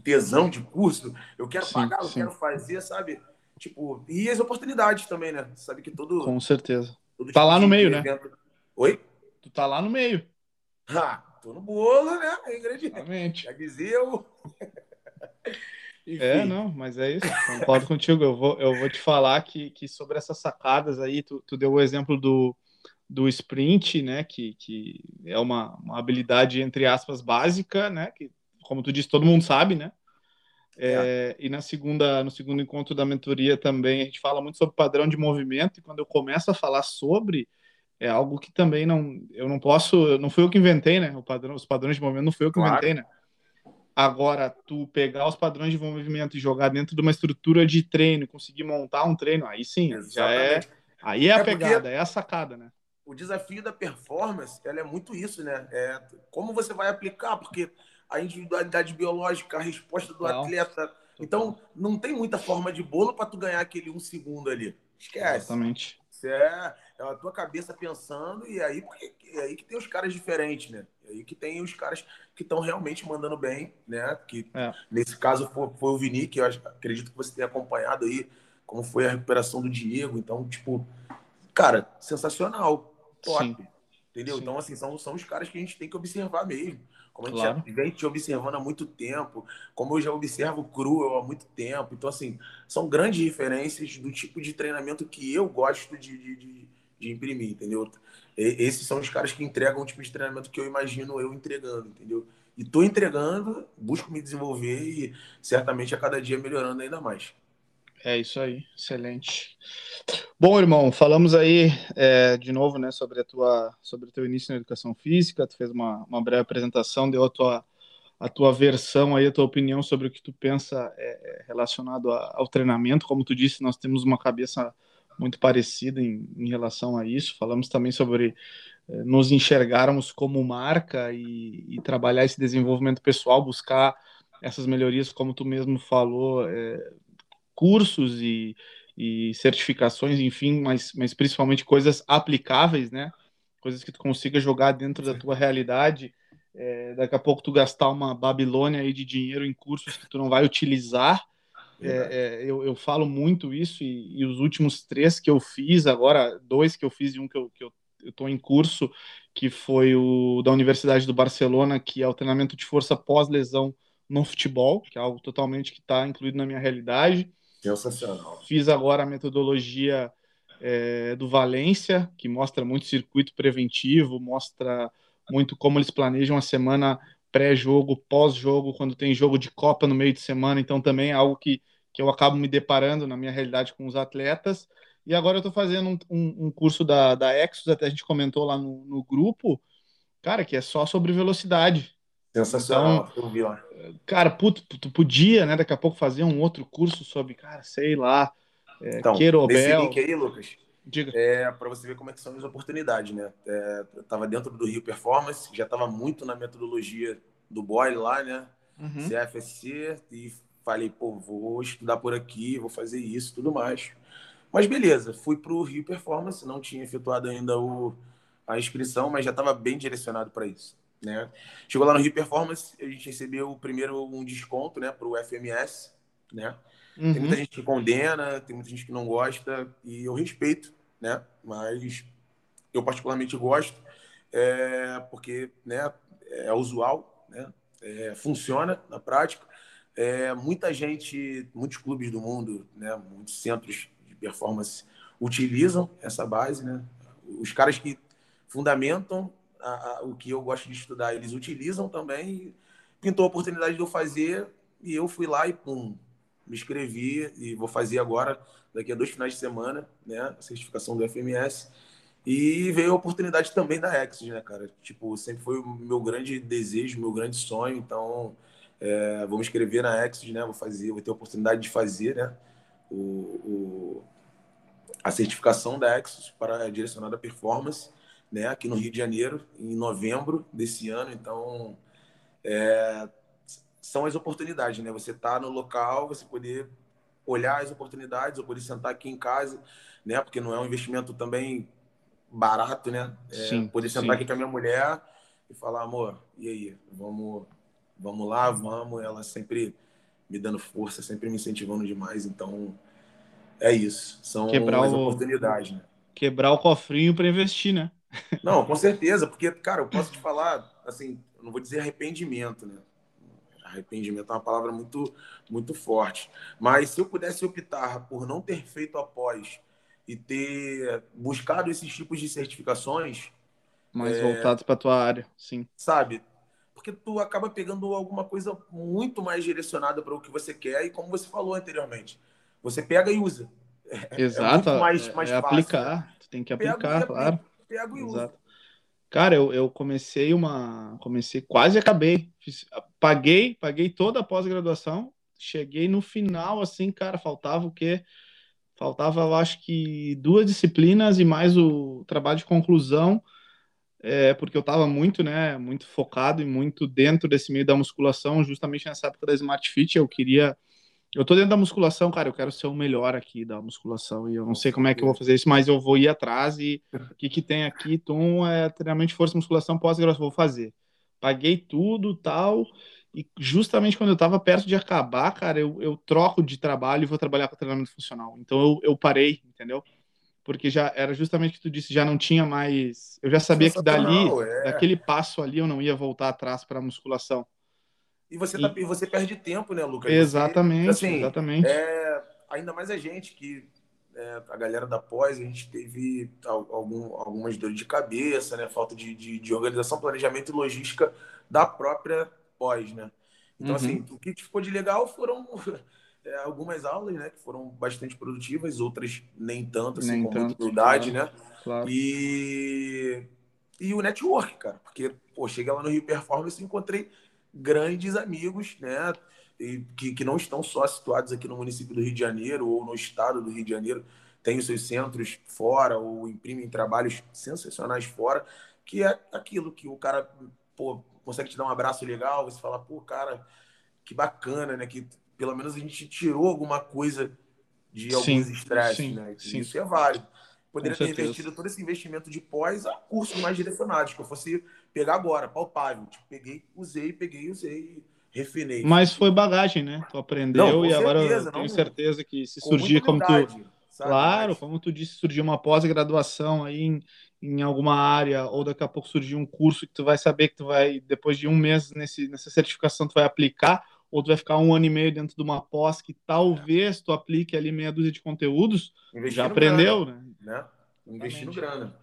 tesão de curso. Eu quero sim, pagar, eu sim. quero fazer, sabe? Tipo, e as oportunidades também, né? Sabe que todo. Com certeza. Todo tá tipo lá no meio, né? Evento... Oi? Tu tá lá no meio. Ah, tô no bolo, né? É ingrediente. Já dizia o. É, não, mas é isso, concordo contigo. Eu vou, eu vou te falar que, que sobre essas sacadas aí, tu, tu deu o exemplo do, do sprint, né? Que, que é uma, uma habilidade, entre aspas, básica, né? Que, como tu disse, todo mundo sabe, né? É, é. E na segunda, no segundo encontro da mentoria também a gente fala muito sobre padrão de movimento, e quando eu começo a falar sobre, é algo que também não eu não posso, não fui eu que inventei, né? O padrão, os padrões de movimento não fui eu que claro. inventei, né? Agora, tu pegar os padrões de movimento e jogar dentro de uma estrutura de treino, conseguir montar um treino, aí sim, Exatamente. já é. Aí é a é pegada, é a sacada, né? O desafio da performance, ela é muito isso, né? É como você vai aplicar, porque a individualidade biológica, a resposta do não. atleta. Então, não tem muita forma de bolo para tu ganhar aquele um segundo ali. Esquece. Exatamente. É, é a tua cabeça pensando, e aí, é aí que tem os caras diferentes, né? É aí que tem os caras que estão realmente mandando bem, né? Que é. nesse caso foi, foi, o Vini, que eu acredito que você tenha acompanhado aí como foi a recuperação do Diego. Então, tipo, cara, sensacional, top. Sim. Entendeu? Sim. Então, assim, são, são os caras que a gente tem que observar mesmo. Como a gente claro. já vem te observando há muito tempo, como eu já observo o Cruel há muito tempo. Então, assim, são grandes referências do tipo de treinamento que eu gosto de, de, de, de imprimir, entendeu? E, esses são os caras que entregam o tipo de treinamento que eu imagino eu entregando, entendeu? E tô entregando, busco me desenvolver e certamente a cada dia melhorando ainda mais. É isso aí, excelente. Bom, irmão, falamos aí é, de novo, né, sobre a tua, sobre o teu início na educação física. Tu fez uma, uma breve apresentação, deu a tua, a tua versão aí, a tua opinião sobre o que tu pensa é, é relacionado a, ao treinamento. Como tu disse, nós temos uma cabeça muito parecida em, em relação a isso. Falamos também sobre é, nos enxergarmos como marca e, e, trabalhar esse desenvolvimento pessoal, buscar essas melhorias, como tu mesmo falou, é, cursos e, e certificações, enfim, mas, mas principalmente coisas aplicáveis, né? Coisas que tu consiga jogar dentro da tua realidade. É, daqui a pouco tu gastar uma Babilônia aí de dinheiro em cursos que tu não vai utilizar. É, é, eu, eu, falo muito isso e, e, os últimos três que eu fiz, agora dois que eu fiz e um que eu, que eu, estou em curso que foi o da Universidade do Barcelona, que é o treinamento de força pós-lesão no futebol, que é algo totalmente que está incluído na minha realidade. Sensacional. Fiz agora a metodologia é, do Valência, que mostra muito circuito preventivo, mostra muito como eles planejam a semana pré-jogo, pós-jogo, quando tem jogo de Copa no meio de semana. Então, também é algo que, que eu acabo me deparando na minha realidade com os atletas. E agora eu estou fazendo um, um, um, curso da, da Exos, até a gente comentou lá no, no grupo, cara, que é só sobre velocidade. Sensacional, então, eu vi lá. Cara, puto, tu podia, né, daqui a pouco fazer um outro curso sobre, cara, sei lá, é, então, Querobel. Nesse link aí, Lucas, Diga. É, para você ver como é que são as oportunidades, né? É, eu estava dentro do Rio Performance, já estava muito na metodologia do Boyle lá, né? Uhum. CFSC, e falei, pô, vou estudar por aqui, vou fazer isso tudo mais. Mas beleza, fui para o Rio Performance, não tinha efetuado ainda o, a inscrição, mas já estava bem direcionado para isso. Né? Chegou lá no Rio Performance, a gente recebeu primeiro um desconto né, para o FMS, né? Uhum. Tem muita gente que condena, tem muita gente que não gosta, e eu respeito, né? Mas eu particularmente gosto, é, porque né, é usual, né? É, funciona na prática. É, muita gente, muitos clubes do mundo, né, muitos centros de performance utilizam essa base, né? Os caras que fundamentam a, a, o que eu gosto de estudar, eles utilizam também. Pintou a oportunidade de eu fazer e eu fui lá e pum, me inscrevi e vou fazer agora, daqui a dois finais de semana, né, a certificação do FMS. E veio a oportunidade também da Exis, né, cara? Tipo, sempre foi o meu grande desejo, meu grande sonho. Então, é, vou me inscrever na Exis, né? Vou fazer, vou ter a oportunidade de fazer, né? O, o a certificação da Exis para direcionada performance, né? Aqui no Rio de Janeiro, em novembro desse ano. Então, é, são as oportunidades, né? Você tá no local, você poder olhar as oportunidades, ou poder sentar aqui em casa, né? Porque não é um investimento também barato, né? É, sim, poder sentar sim. aqui com a minha mulher e falar, amor, e aí, vamos, vamos lá, vamos. Ela sempre me dando força, sempre me incentivando demais. Então, é isso. São Quebrar as o... oportunidades, né? Quebrar o cofrinho para investir, né? Não, com certeza, porque, cara, eu posso te falar, assim, não vou dizer arrependimento, né? Arrependimento é uma palavra muito, muito forte. Mas se eu pudesse optar por não ter feito após e ter buscado esses tipos de certificações. Mais é, voltados para tua área, sim. Sabe? Porque tu acaba pegando alguma coisa muito mais direcionada para o que você quer e como você falou anteriormente. Você pega e usa. É, Exato. É mais, mais é, fácil, aplicar. Né? Tu tem que aplicar, pega, claro. Pega e Exato. usa. Cara, eu, eu comecei uma. Comecei, quase acabei. Fiz, paguei, paguei toda a pós-graduação. Cheguei no final, assim, cara, faltava o quê? Faltava, eu acho que duas disciplinas e mais o trabalho de conclusão, é, porque eu estava muito, né, muito focado e muito dentro desse meio da musculação, justamente nessa época da Smart Fit, eu queria eu tô dentro da musculação, cara, eu quero ser o melhor aqui da musculação e eu não sei como é que eu vou fazer isso, mas eu vou ir atrás e o que que tem aqui, Tom, é treinamento de força musculação pós-graduação, vou fazer. Paguei tudo, tal, e justamente quando eu tava perto de acabar, cara, eu, eu troco de trabalho e vou trabalhar com treinamento funcional. Então eu, eu parei, entendeu? Porque já era justamente o que tu disse, já não tinha mais, eu já sabia que dali, é. daquele passo ali eu não ia voltar atrás para musculação. E você, tá, e você perde tempo, né, Lucas? Exatamente, você, assim, exatamente. É, ainda mais a gente, que é, a galera da pós, a gente teve algum, algumas dores de cabeça, né? Falta de, de, de, organização, planejamento e logística da própria pós, né? Então, uhum. assim, o que ficou de legal foram é, algumas aulas, né? Que foram bastante produtivas, outras nem tanto, assim, nem com tanto, claro, né? Claro. E, e o network, cara. Porque, pô, cheguei lá no Rio Performance e encontrei grandes amigos, né? E que, que não estão só situados aqui no município do Rio de Janeiro ou no estado do Rio de Janeiro, têm os seus centros fora ou imprimem trabalhos sensacionais fora, que é aquilo que o cara pô, consegue te dar um abraço legal, você fala, pô, cara, que bacana, né? Que pelo menos a gente tirou alguma coisa de alguns estresses, né? Sim. Isso é válido. Poderia ter investido todo esse investimento de pós a cursos mais direcionados, que eu fosse pegar agora, palpável. Tipo, peguei, usei, peguei, usei, refinei. Mas foi bagagem, né? Tu aprendeu não, e agora eu tenho não, certeza que se surgir como tu Sabe? Claro, Mas... como tu disse, surgiu uma pós-graduação aí em, em alguma área, ou daqui a pouco surgiu um curso que tu vai saber que tu vai, depois de um mês nesse, nessa certificação, tu vai aplicar, ou tu vai ficar um ano e meio dentro de uma pós que talvez tu aplique ali meia dúzia de conteúdos, já aprendeu, grana, né? né? Investindo grana.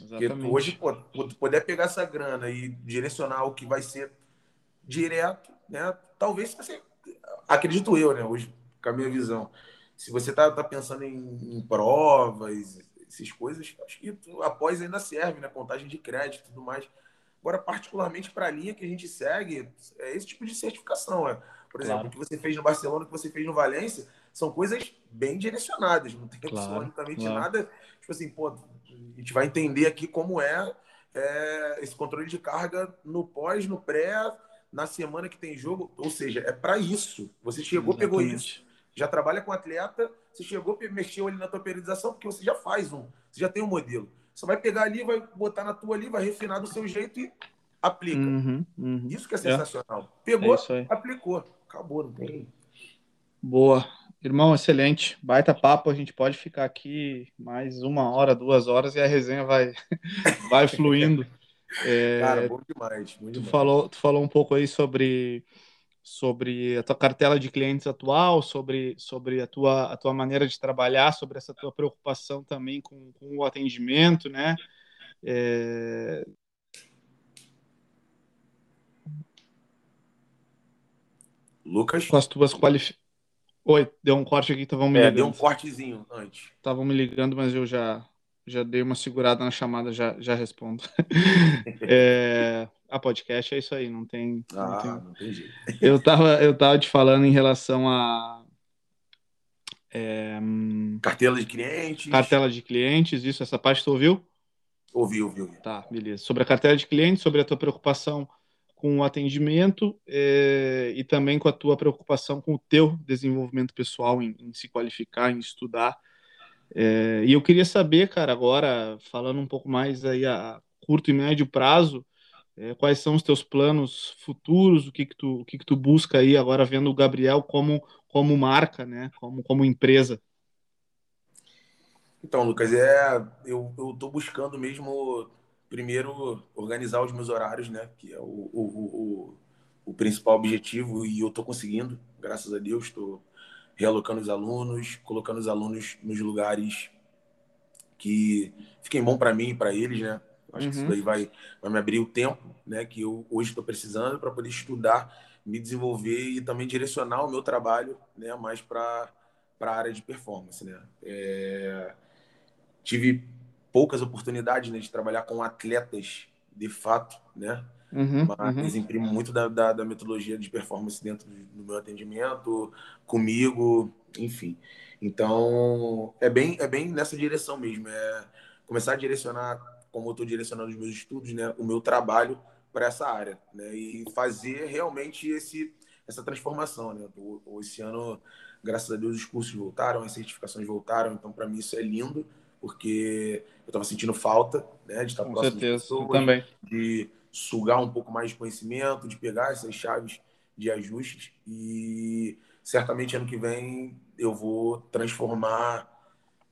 Exatamente. Porque hoje, pô, poder pegar essa grana e direcionar o que vai ser direto, né? Talvez você, acredito eu, né? Hoje, com a minha visão, se você tá, tá pensando em, em provas, essas coisas, acho que após ainda serve, né? Contagem de crédito e tudo mais. Agora, particularmente para a linha que a gente segue, é esse tipo de certificação. É. Por exemplo, claro. o que você fez no Barcelona, o que você fez no Valência, são coisas bem direcionadas. Não tem claro, absolutamente claro. nada. Tipo assim, pô, a gente vai entender aqui como é, é esse controle de carga no pós, no pré, na semana que tem jogo. Ou seja, é para isso. Você chegou, Exatamente. pegou isso. Já trabalha com atleta, você chegou, mexeu ali na tua periodização, porque você já faz um, você já tem um modelo. Você vai pegar ali, vai botar na tua ali, vai refinar do seu jeito e aplica. Uhum, uhum. Isso que é, é. sensacional. É. Pegou, é aplicou. Acabou, não tem. Boa. Irmão, excelente. Baita papo. A gente pode ficar aqui mais uma hora, duas horas e a resenha vai, vai fluindo. É, Cara, bom demais. Bom tu, Falou, tu falou um pouco aí sobre, sobre a tua cartela de clientes atual, sobre, sobre a, tua, a tua maneira de trabalhar, sobre essa tua preocupação também com, com o atendimento, né? É... Lucas? Com as tuas qualificações. Oi, deu um corte aqui, estavam me é, ligando. Deu um cortezinho antes. Estavam me ligando, mas eu já, já dei uma segurada na chamada, já, já respondo. é, a podcast é isso aí, não tem. Ah, não tem, não tem jeito. Eu tava, eu tava te falando em relação a. É, cartela de clientes. Cartela de clientes, isso, essa parte tu ouviu? Ouvi, ouvi, ouvi. Tá, beleza. Sobre a cartela de clientes, sobre a tua preocupação com o atendimento é, e também com a tua preocupação com o teu desenvolvimento pessoal em, em se qualificar, em estudar. É, e eu queria saber, cara, agora falando um pouco mais aí a curto e médio prazo, é, quais são os teus planos futuros, o que que tu, o que que tu busca aí agora vendo o Gabriel como como marca, né, como como empresa. Então, Lucas, é eu tô buscando mesmo primeiro, organizar os meus horários, né? Que é o, o, o, o principal objetivo e eu estou conseguindo, graças a Deus. Estou realocando os alunos, colocando os alunos nos lugares que fiquem bom para mim e para eles, né? Acho uhum. que isso uhum. daí vai, vai me abrir o tempo, né? Que eu hoje estou precisando para poder estudar, me desenvolver e também direcionar o meu trabalho, né? Mais para para a área de performance, né? É... Tive poucas oportunidades né, de trabalhar com atletas de fato, né? Uhum, Mas uhum. imprimo muito da, da, da, metodologia de performance dentro do meu atendimento, comigo, enfim. Então, é bem, é bem nessa direção mesmo. É começar a direcionar, como eu estou direcionando os meus estudos, né, o meu trabalho para essa área, né? E fazer realmente esse, essa transformação, né? Esse ano, graças a Deus, os cursos voltaram, as certificações voltaram, então para mim isso é lindo porque eu estava sentindo falta né, de estar Com próximo certeza, de pessoas, também. de sugar um pouco mais de conhecimento, de pegar essas chaves de ajustes e certamente ano que vem eu vou transformar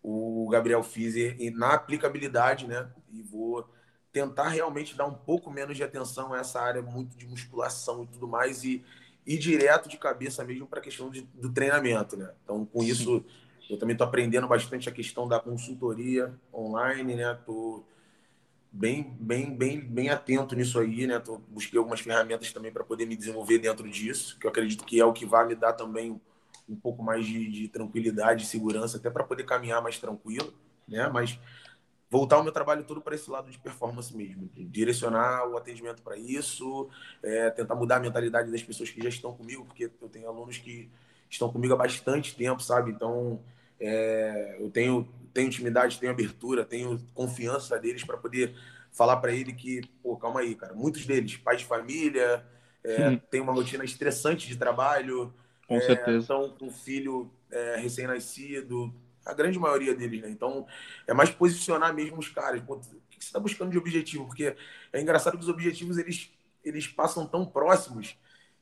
o Gabriel Fizer na aplicabilidade, né? E vou tentar realmente dar um pouco menos de atenção a essa área muito de musculação e tudo mais e ir direto de cabeça mesmo para a questão de, do treinamento, né? Então, com Sim. isso, eu também estou aprendendo bastante a questão da consultoria online, né? Tô bem, bem, bem, bem atento nisso aí, né? Tô, busquei algumas ferramentas também para poder me desenvolver dentro disso, que eu acredito que é o que vai me dar também um pouco mais de, de tranquilidade segurança, até para poder caminhar mais tranquilo, né? Mas voltar o meu trabalho todo para esse lado de performance mesmo, direcionar o atendimento para isso, é, tentar mudar a mentalidade das pessoas que já estão comigo, porque eu tenho alunos que estão comigo há bastante tempo, sabe? Então, é, eu tenho, tenho intimidade, tenho abertura, tenho confiança deles para poder falar para ele que, pô, calma aí, cara. Muitos deles, pais de família, é, tem uma rotina estressante de trabalho, com é, certeza. Com um filho é, recém-nascido, a grande maioria deles, né? Então, é mais posicionar mesmo os caras. Pô, o que você está buscando de objetivo? Porque é engraçado que os objetivos eles, eles passam tão próximos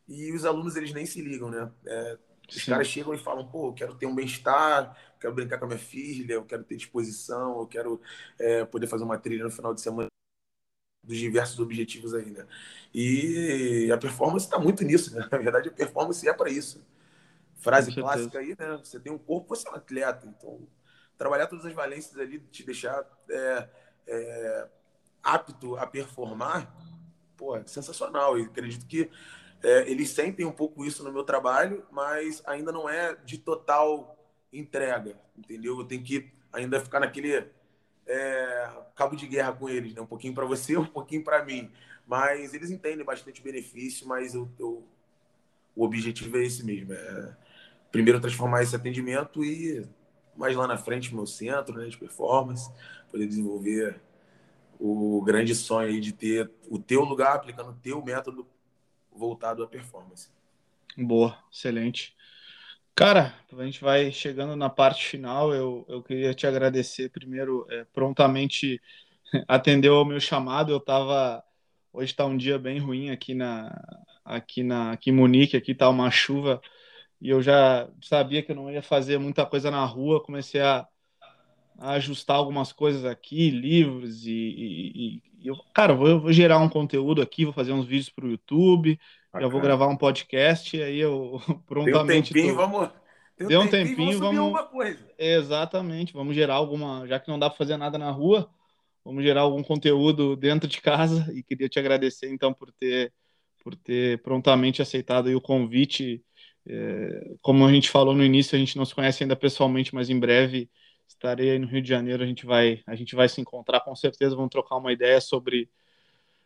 e os alunos eles nem se ligam, né? É, Os caras chegam e falam, pô, eu quero ter um bem-estar, quero brincar com a minha filha, eu quero ter disposição, eu quero é, poder fazer uma trilha no final de semana dos diversos objetivos aí, né? E a performance está muito nisso, né? Na verdade, a performance é para isso. Frase clássica aí, né? Você tem um corpo, você é um atleta. Então, trabalhar todas as valências ali, te deixar é, é, apto a performar, pô, é sensacional. E acredito que é, eles sentem um pouco isso no meu trabalho, mas ainda não é de total entrega, entendeu? Eu tenho que ainda ficar naquele é, cabo de guerra com eles, né? Um pouquinho para você, um pouquinho para mim. Mas eles entendem bastante benefício, mas eu, eu, o objetivo é esse mesmo. É, primeiro transformar esse atendimento e mais lá na frente meu centro né, de performance, poder desenvolver o grande sonho aí de ter o teu lugar aplicando o teu método voltado à performance. Boa, excelente. Cara, a gente vai chegando na parte final. Eu, eu queria te agradecer primeiro, é, prontamente atendeu ao meu chamado. Eu estava hoje está um dia bem ruim aqui na aqui na aqui em Munique, aqui está uma chuva e eu já sabia que eu não ia fazer muita coisa na rua. Comecei a, a ajustar algumas coisas aqui, livros e, e, e eu, cara, vou, eu vou gerar um conteúdo aqui, vou fazer uns vídeos para o YouTube já vou gravar um podcast e aí eu prontamente. Deu um tempinho, tô... vamos. Deu, Deu um tempinho, vamos. vamos... coisa. Exatamente, vamos gerar alguma. Já que não dá para fazer nada na rua, vamos gerar algum conteúdo dentro de casa e queria te agradecer então por ter por ter prontamente aceitado o convite. É, como a gente falou no início, a gente não se conhece ainda pessoalmente, mas em breve estarei aí no Rio de Janeiro. A gente vai a gente vai se encontrar com certeza. Vamos trocar uma ideia sobre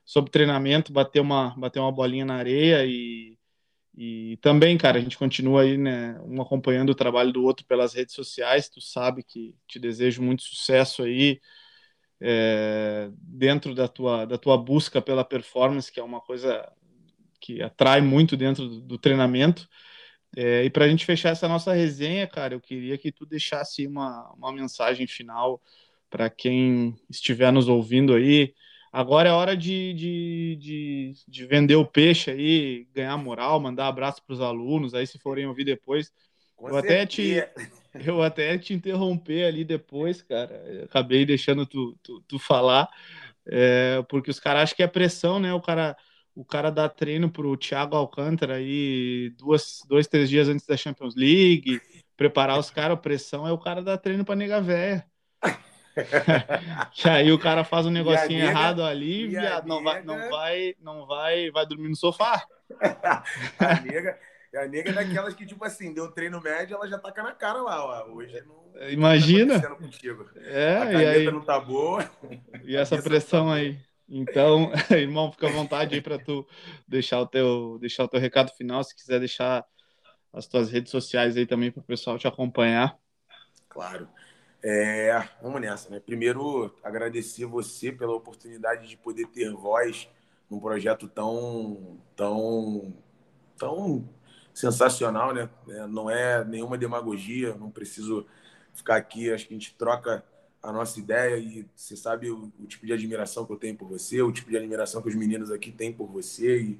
sobre treinamento, bater uma, bater uma bolinha na areia e, e também, cara, a gente continua aí, né, um acompanhando o trabalho do outro pelas redes sociais. Tu sabe que te desejo muito sucesso aí é, dentro da tua, da tua busca pela performance, que é uma coisa que atrai muito dentro do, do treinamento. É, e para a gente fechar essa nossa resenha, cara, eu queria que tu deixasse uma, uma mensagem final para quem estiver nos ouvindo aí, Agora é hora de, de, de, de, vender o peixe aí, ganhar moral, mandar abraço para os alunos. Aí, se forem ouvir depois, eu até, te, eu até te interromper ali depois, cara. Eu acabei deixando tu, tu, tu falar, é, porque os caras acham que é pressão, né? O cara, o cara dá treino para o Thiago Alcântara aí duas, dois, três dias antes da Champions League, preparar os caras. Pressão é o cara dar treino para nega velha. que aí o cara faz um negocinho nega, errado ali, viado, não vai, não vai, não vai, vai dormir no sofá. a nega, a nega é daquelas que, tipo assim, deu treino médio, ela já taca na cara lá, ó. Hoje não. Imagina. Tá é, a e aí, não tá boa. E essa pressão tá aí. Então, irmão, fica à vontade aí para tu deixar o teu, deixar o teu recado final, se quiser deixar as tuas redes sociais aí também para o pessoal te acompanhar. Claro. É, vamos nessa, né? Primeiro, agradecer você pela oportunidade de poder ter voz num projeto tão, tão, tão sensacional, né? É, não é nenhuma demagogia, não preciso ficar aqui. Acho que a gente troca a nossa ideia e você sabe o, o, tipo de admiração que eu tenho por você, o tipo de admiração que os meninos aqui têm por você e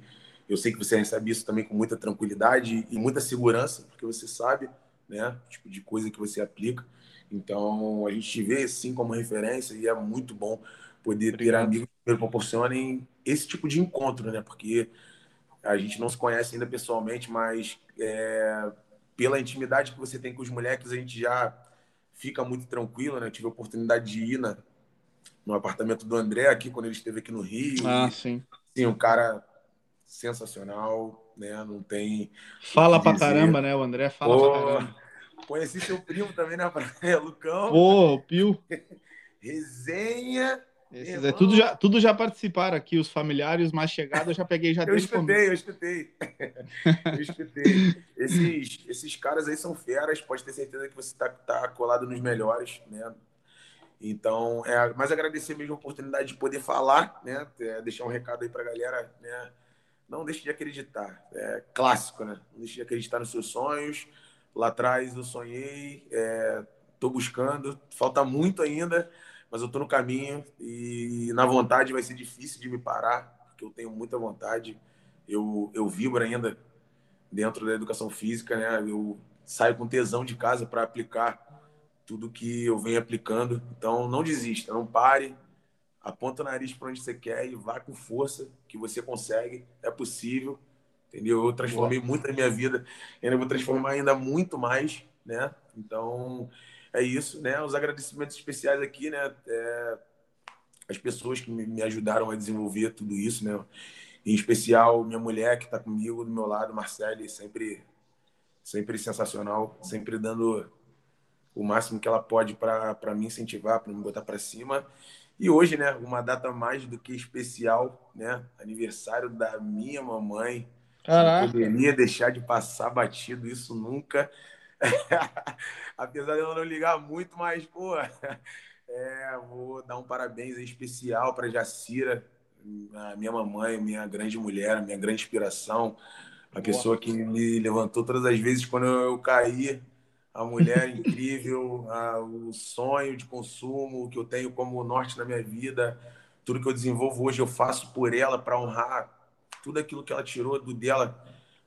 eu sei que você recebe isso também com muita tranquilidade e muita segurança, porque você sabe, né, o tipo de coisa que você aplica. Então, a gente vê sim como referência e é muito bom poder Obrigado. ter amigos que proporcionem esse tipo de encontro, né? Porque a gente não se conhece ainda pessoalmente, mas é, pela intimidade que você tem com os moleques, a gente já fica muito tranquilo, né? tive a oportunidade de ir na, no apartamento do André aqui quando ele esteve aqui no Rio. Ah, e, sim. Sim, um cara sensacional, né? Não tem. Fala pra caramba, né? O André fala Pô, pra caramba. Conheci seu primo também na praia, Lucão. Pô, o Pio. Resenha. Esses é, tudo, já, tudo já participaram aqui, os familiares mais chegados, eu já peguei já Eu escutei, eu escutei. eu escutei. Esses, esses caras aí são feras, pode ter certeza que você tá, tá colado nos melhores, né? Então, é, mas agradecer mesmo a oportunidade de poder falar, né? É, deixar um recado aí pra galera, né? Não deixe de acreditar. É clássico, né? Não deixe de acreditar nos seus sonhos Lá atrás eu sonhei, estou é, buscando, falta muito ainda, mas eu estou no caminho e na vontade vai ser difícil de me parar, porque eu tenho muita vontade. Eu, eu vibro ainda dentro da educação física, né? Eu saio com tesão de casa para aplicar tudo que eu venho aplicando. Então, não desista, não pare, aponta o nariz para onde você quer e vá com força, que você consegue, é possível, entendeu? Eu transformei Boa. muito na minha vida, ainda vou transformar ainda muito mais, né? Então, é isso, né? Os agradecimentos especiais aqui, né? É, as pessoas que me ajudaram a desenvolver tudo isso, né? Em especial, minha mulher que está comigo do meu lado, Marcele, sempre, sempre sensacional, sempre dando o máximo que ela pode para me incentivar, para me botar para cima. E hoje, né, uma data mais do que especial, né? Aniversário da minha mamãe. Caraca. Não poderia deixar de passar batido isso nunca. Apesar de ela não ligar muito, mas, pô, é, vou dar um parabéns especial para Jacira, minha mamãe, minha grande mulher, minha grande inspiração, a pessoa que me levantou todas as vezes quando eu caí a mulher incrível, a, o sonho de consumo que eu tenho como norte na minha vida, tudo que eu desenvolvo hoje eu faço por ela para honrar tudo aquilo que ela tirou do dela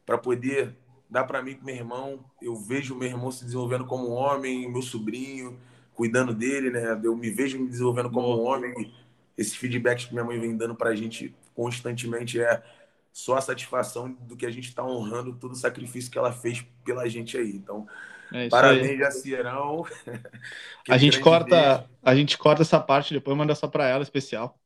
para poder dar para mim com meu irmão. Eu vejo meu irmão se desenvolvendo como um homem, meu sobrinho cuidando dele, né? Eu me vejo me desenvolvendo como um homem. Esses feedbacks que minha mãe vem dando para a gente constantemente é só a satisfação do que a gente está honrando todo o sacrifício que ela fez pela gente aí. Então, é Parabéns, Jacirão. a gente corta, a gente corta essa parte depois manda só para ela especial.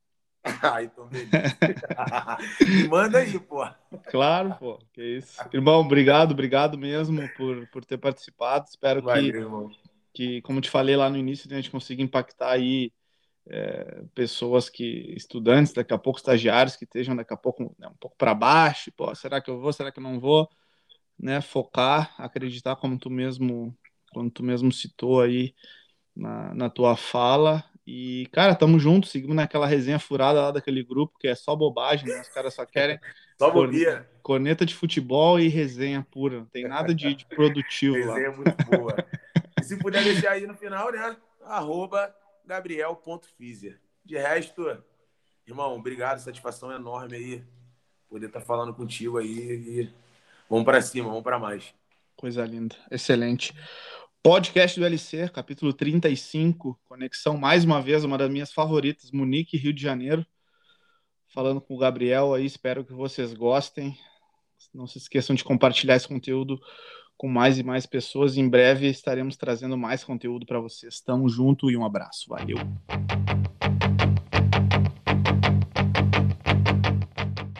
ah, então beleza. manda aí, pô. Claro, pô. Que isso. Irmão, obrigado, obrigado mesmo por, por ter participado. Espero Valeu, que, irmão. que, como te falei lá no início, a gente consiga impactar aí é, pessoas que, estudantes, daqui a pouco estagiários que estejam daqui a pouco né, um pouco para baixo. Pô, será que eu vou? Será que eu não vou? né, focar, acreditar como tu mesmo, como tu mesmo citou aí na, na tua fala. E, cara, tamo junto, seguimos naquela resenha furada lá daquele grupo que é só bobagem, né? Os caras só querem só corneta, corneta de futebol e resenha pura. Não tem nada de, de produtivo resenha lá. muito boa. e se puder deixar aí no final, né? Arroba gabriel.fisia. De resto, irmão, obrigado, satisfação enorme aí poder estar tá falando contigo aí e Vamos para cima, vamos para mais. Coisa linda, excelente. Podcast do LC, capítulo 35, conexão mais uma vez, uma das minhas favoritas, Munique, Rio de Janeiro. Falando com o Gabriel aí, espero que vocês gostem. Não se esqueçam de compartilhar esse conteúdo com mais e mais pessoas. Em breve estaremos trazendo mais conteúdo para vocês. Tamo junto e um abraço. Valeu.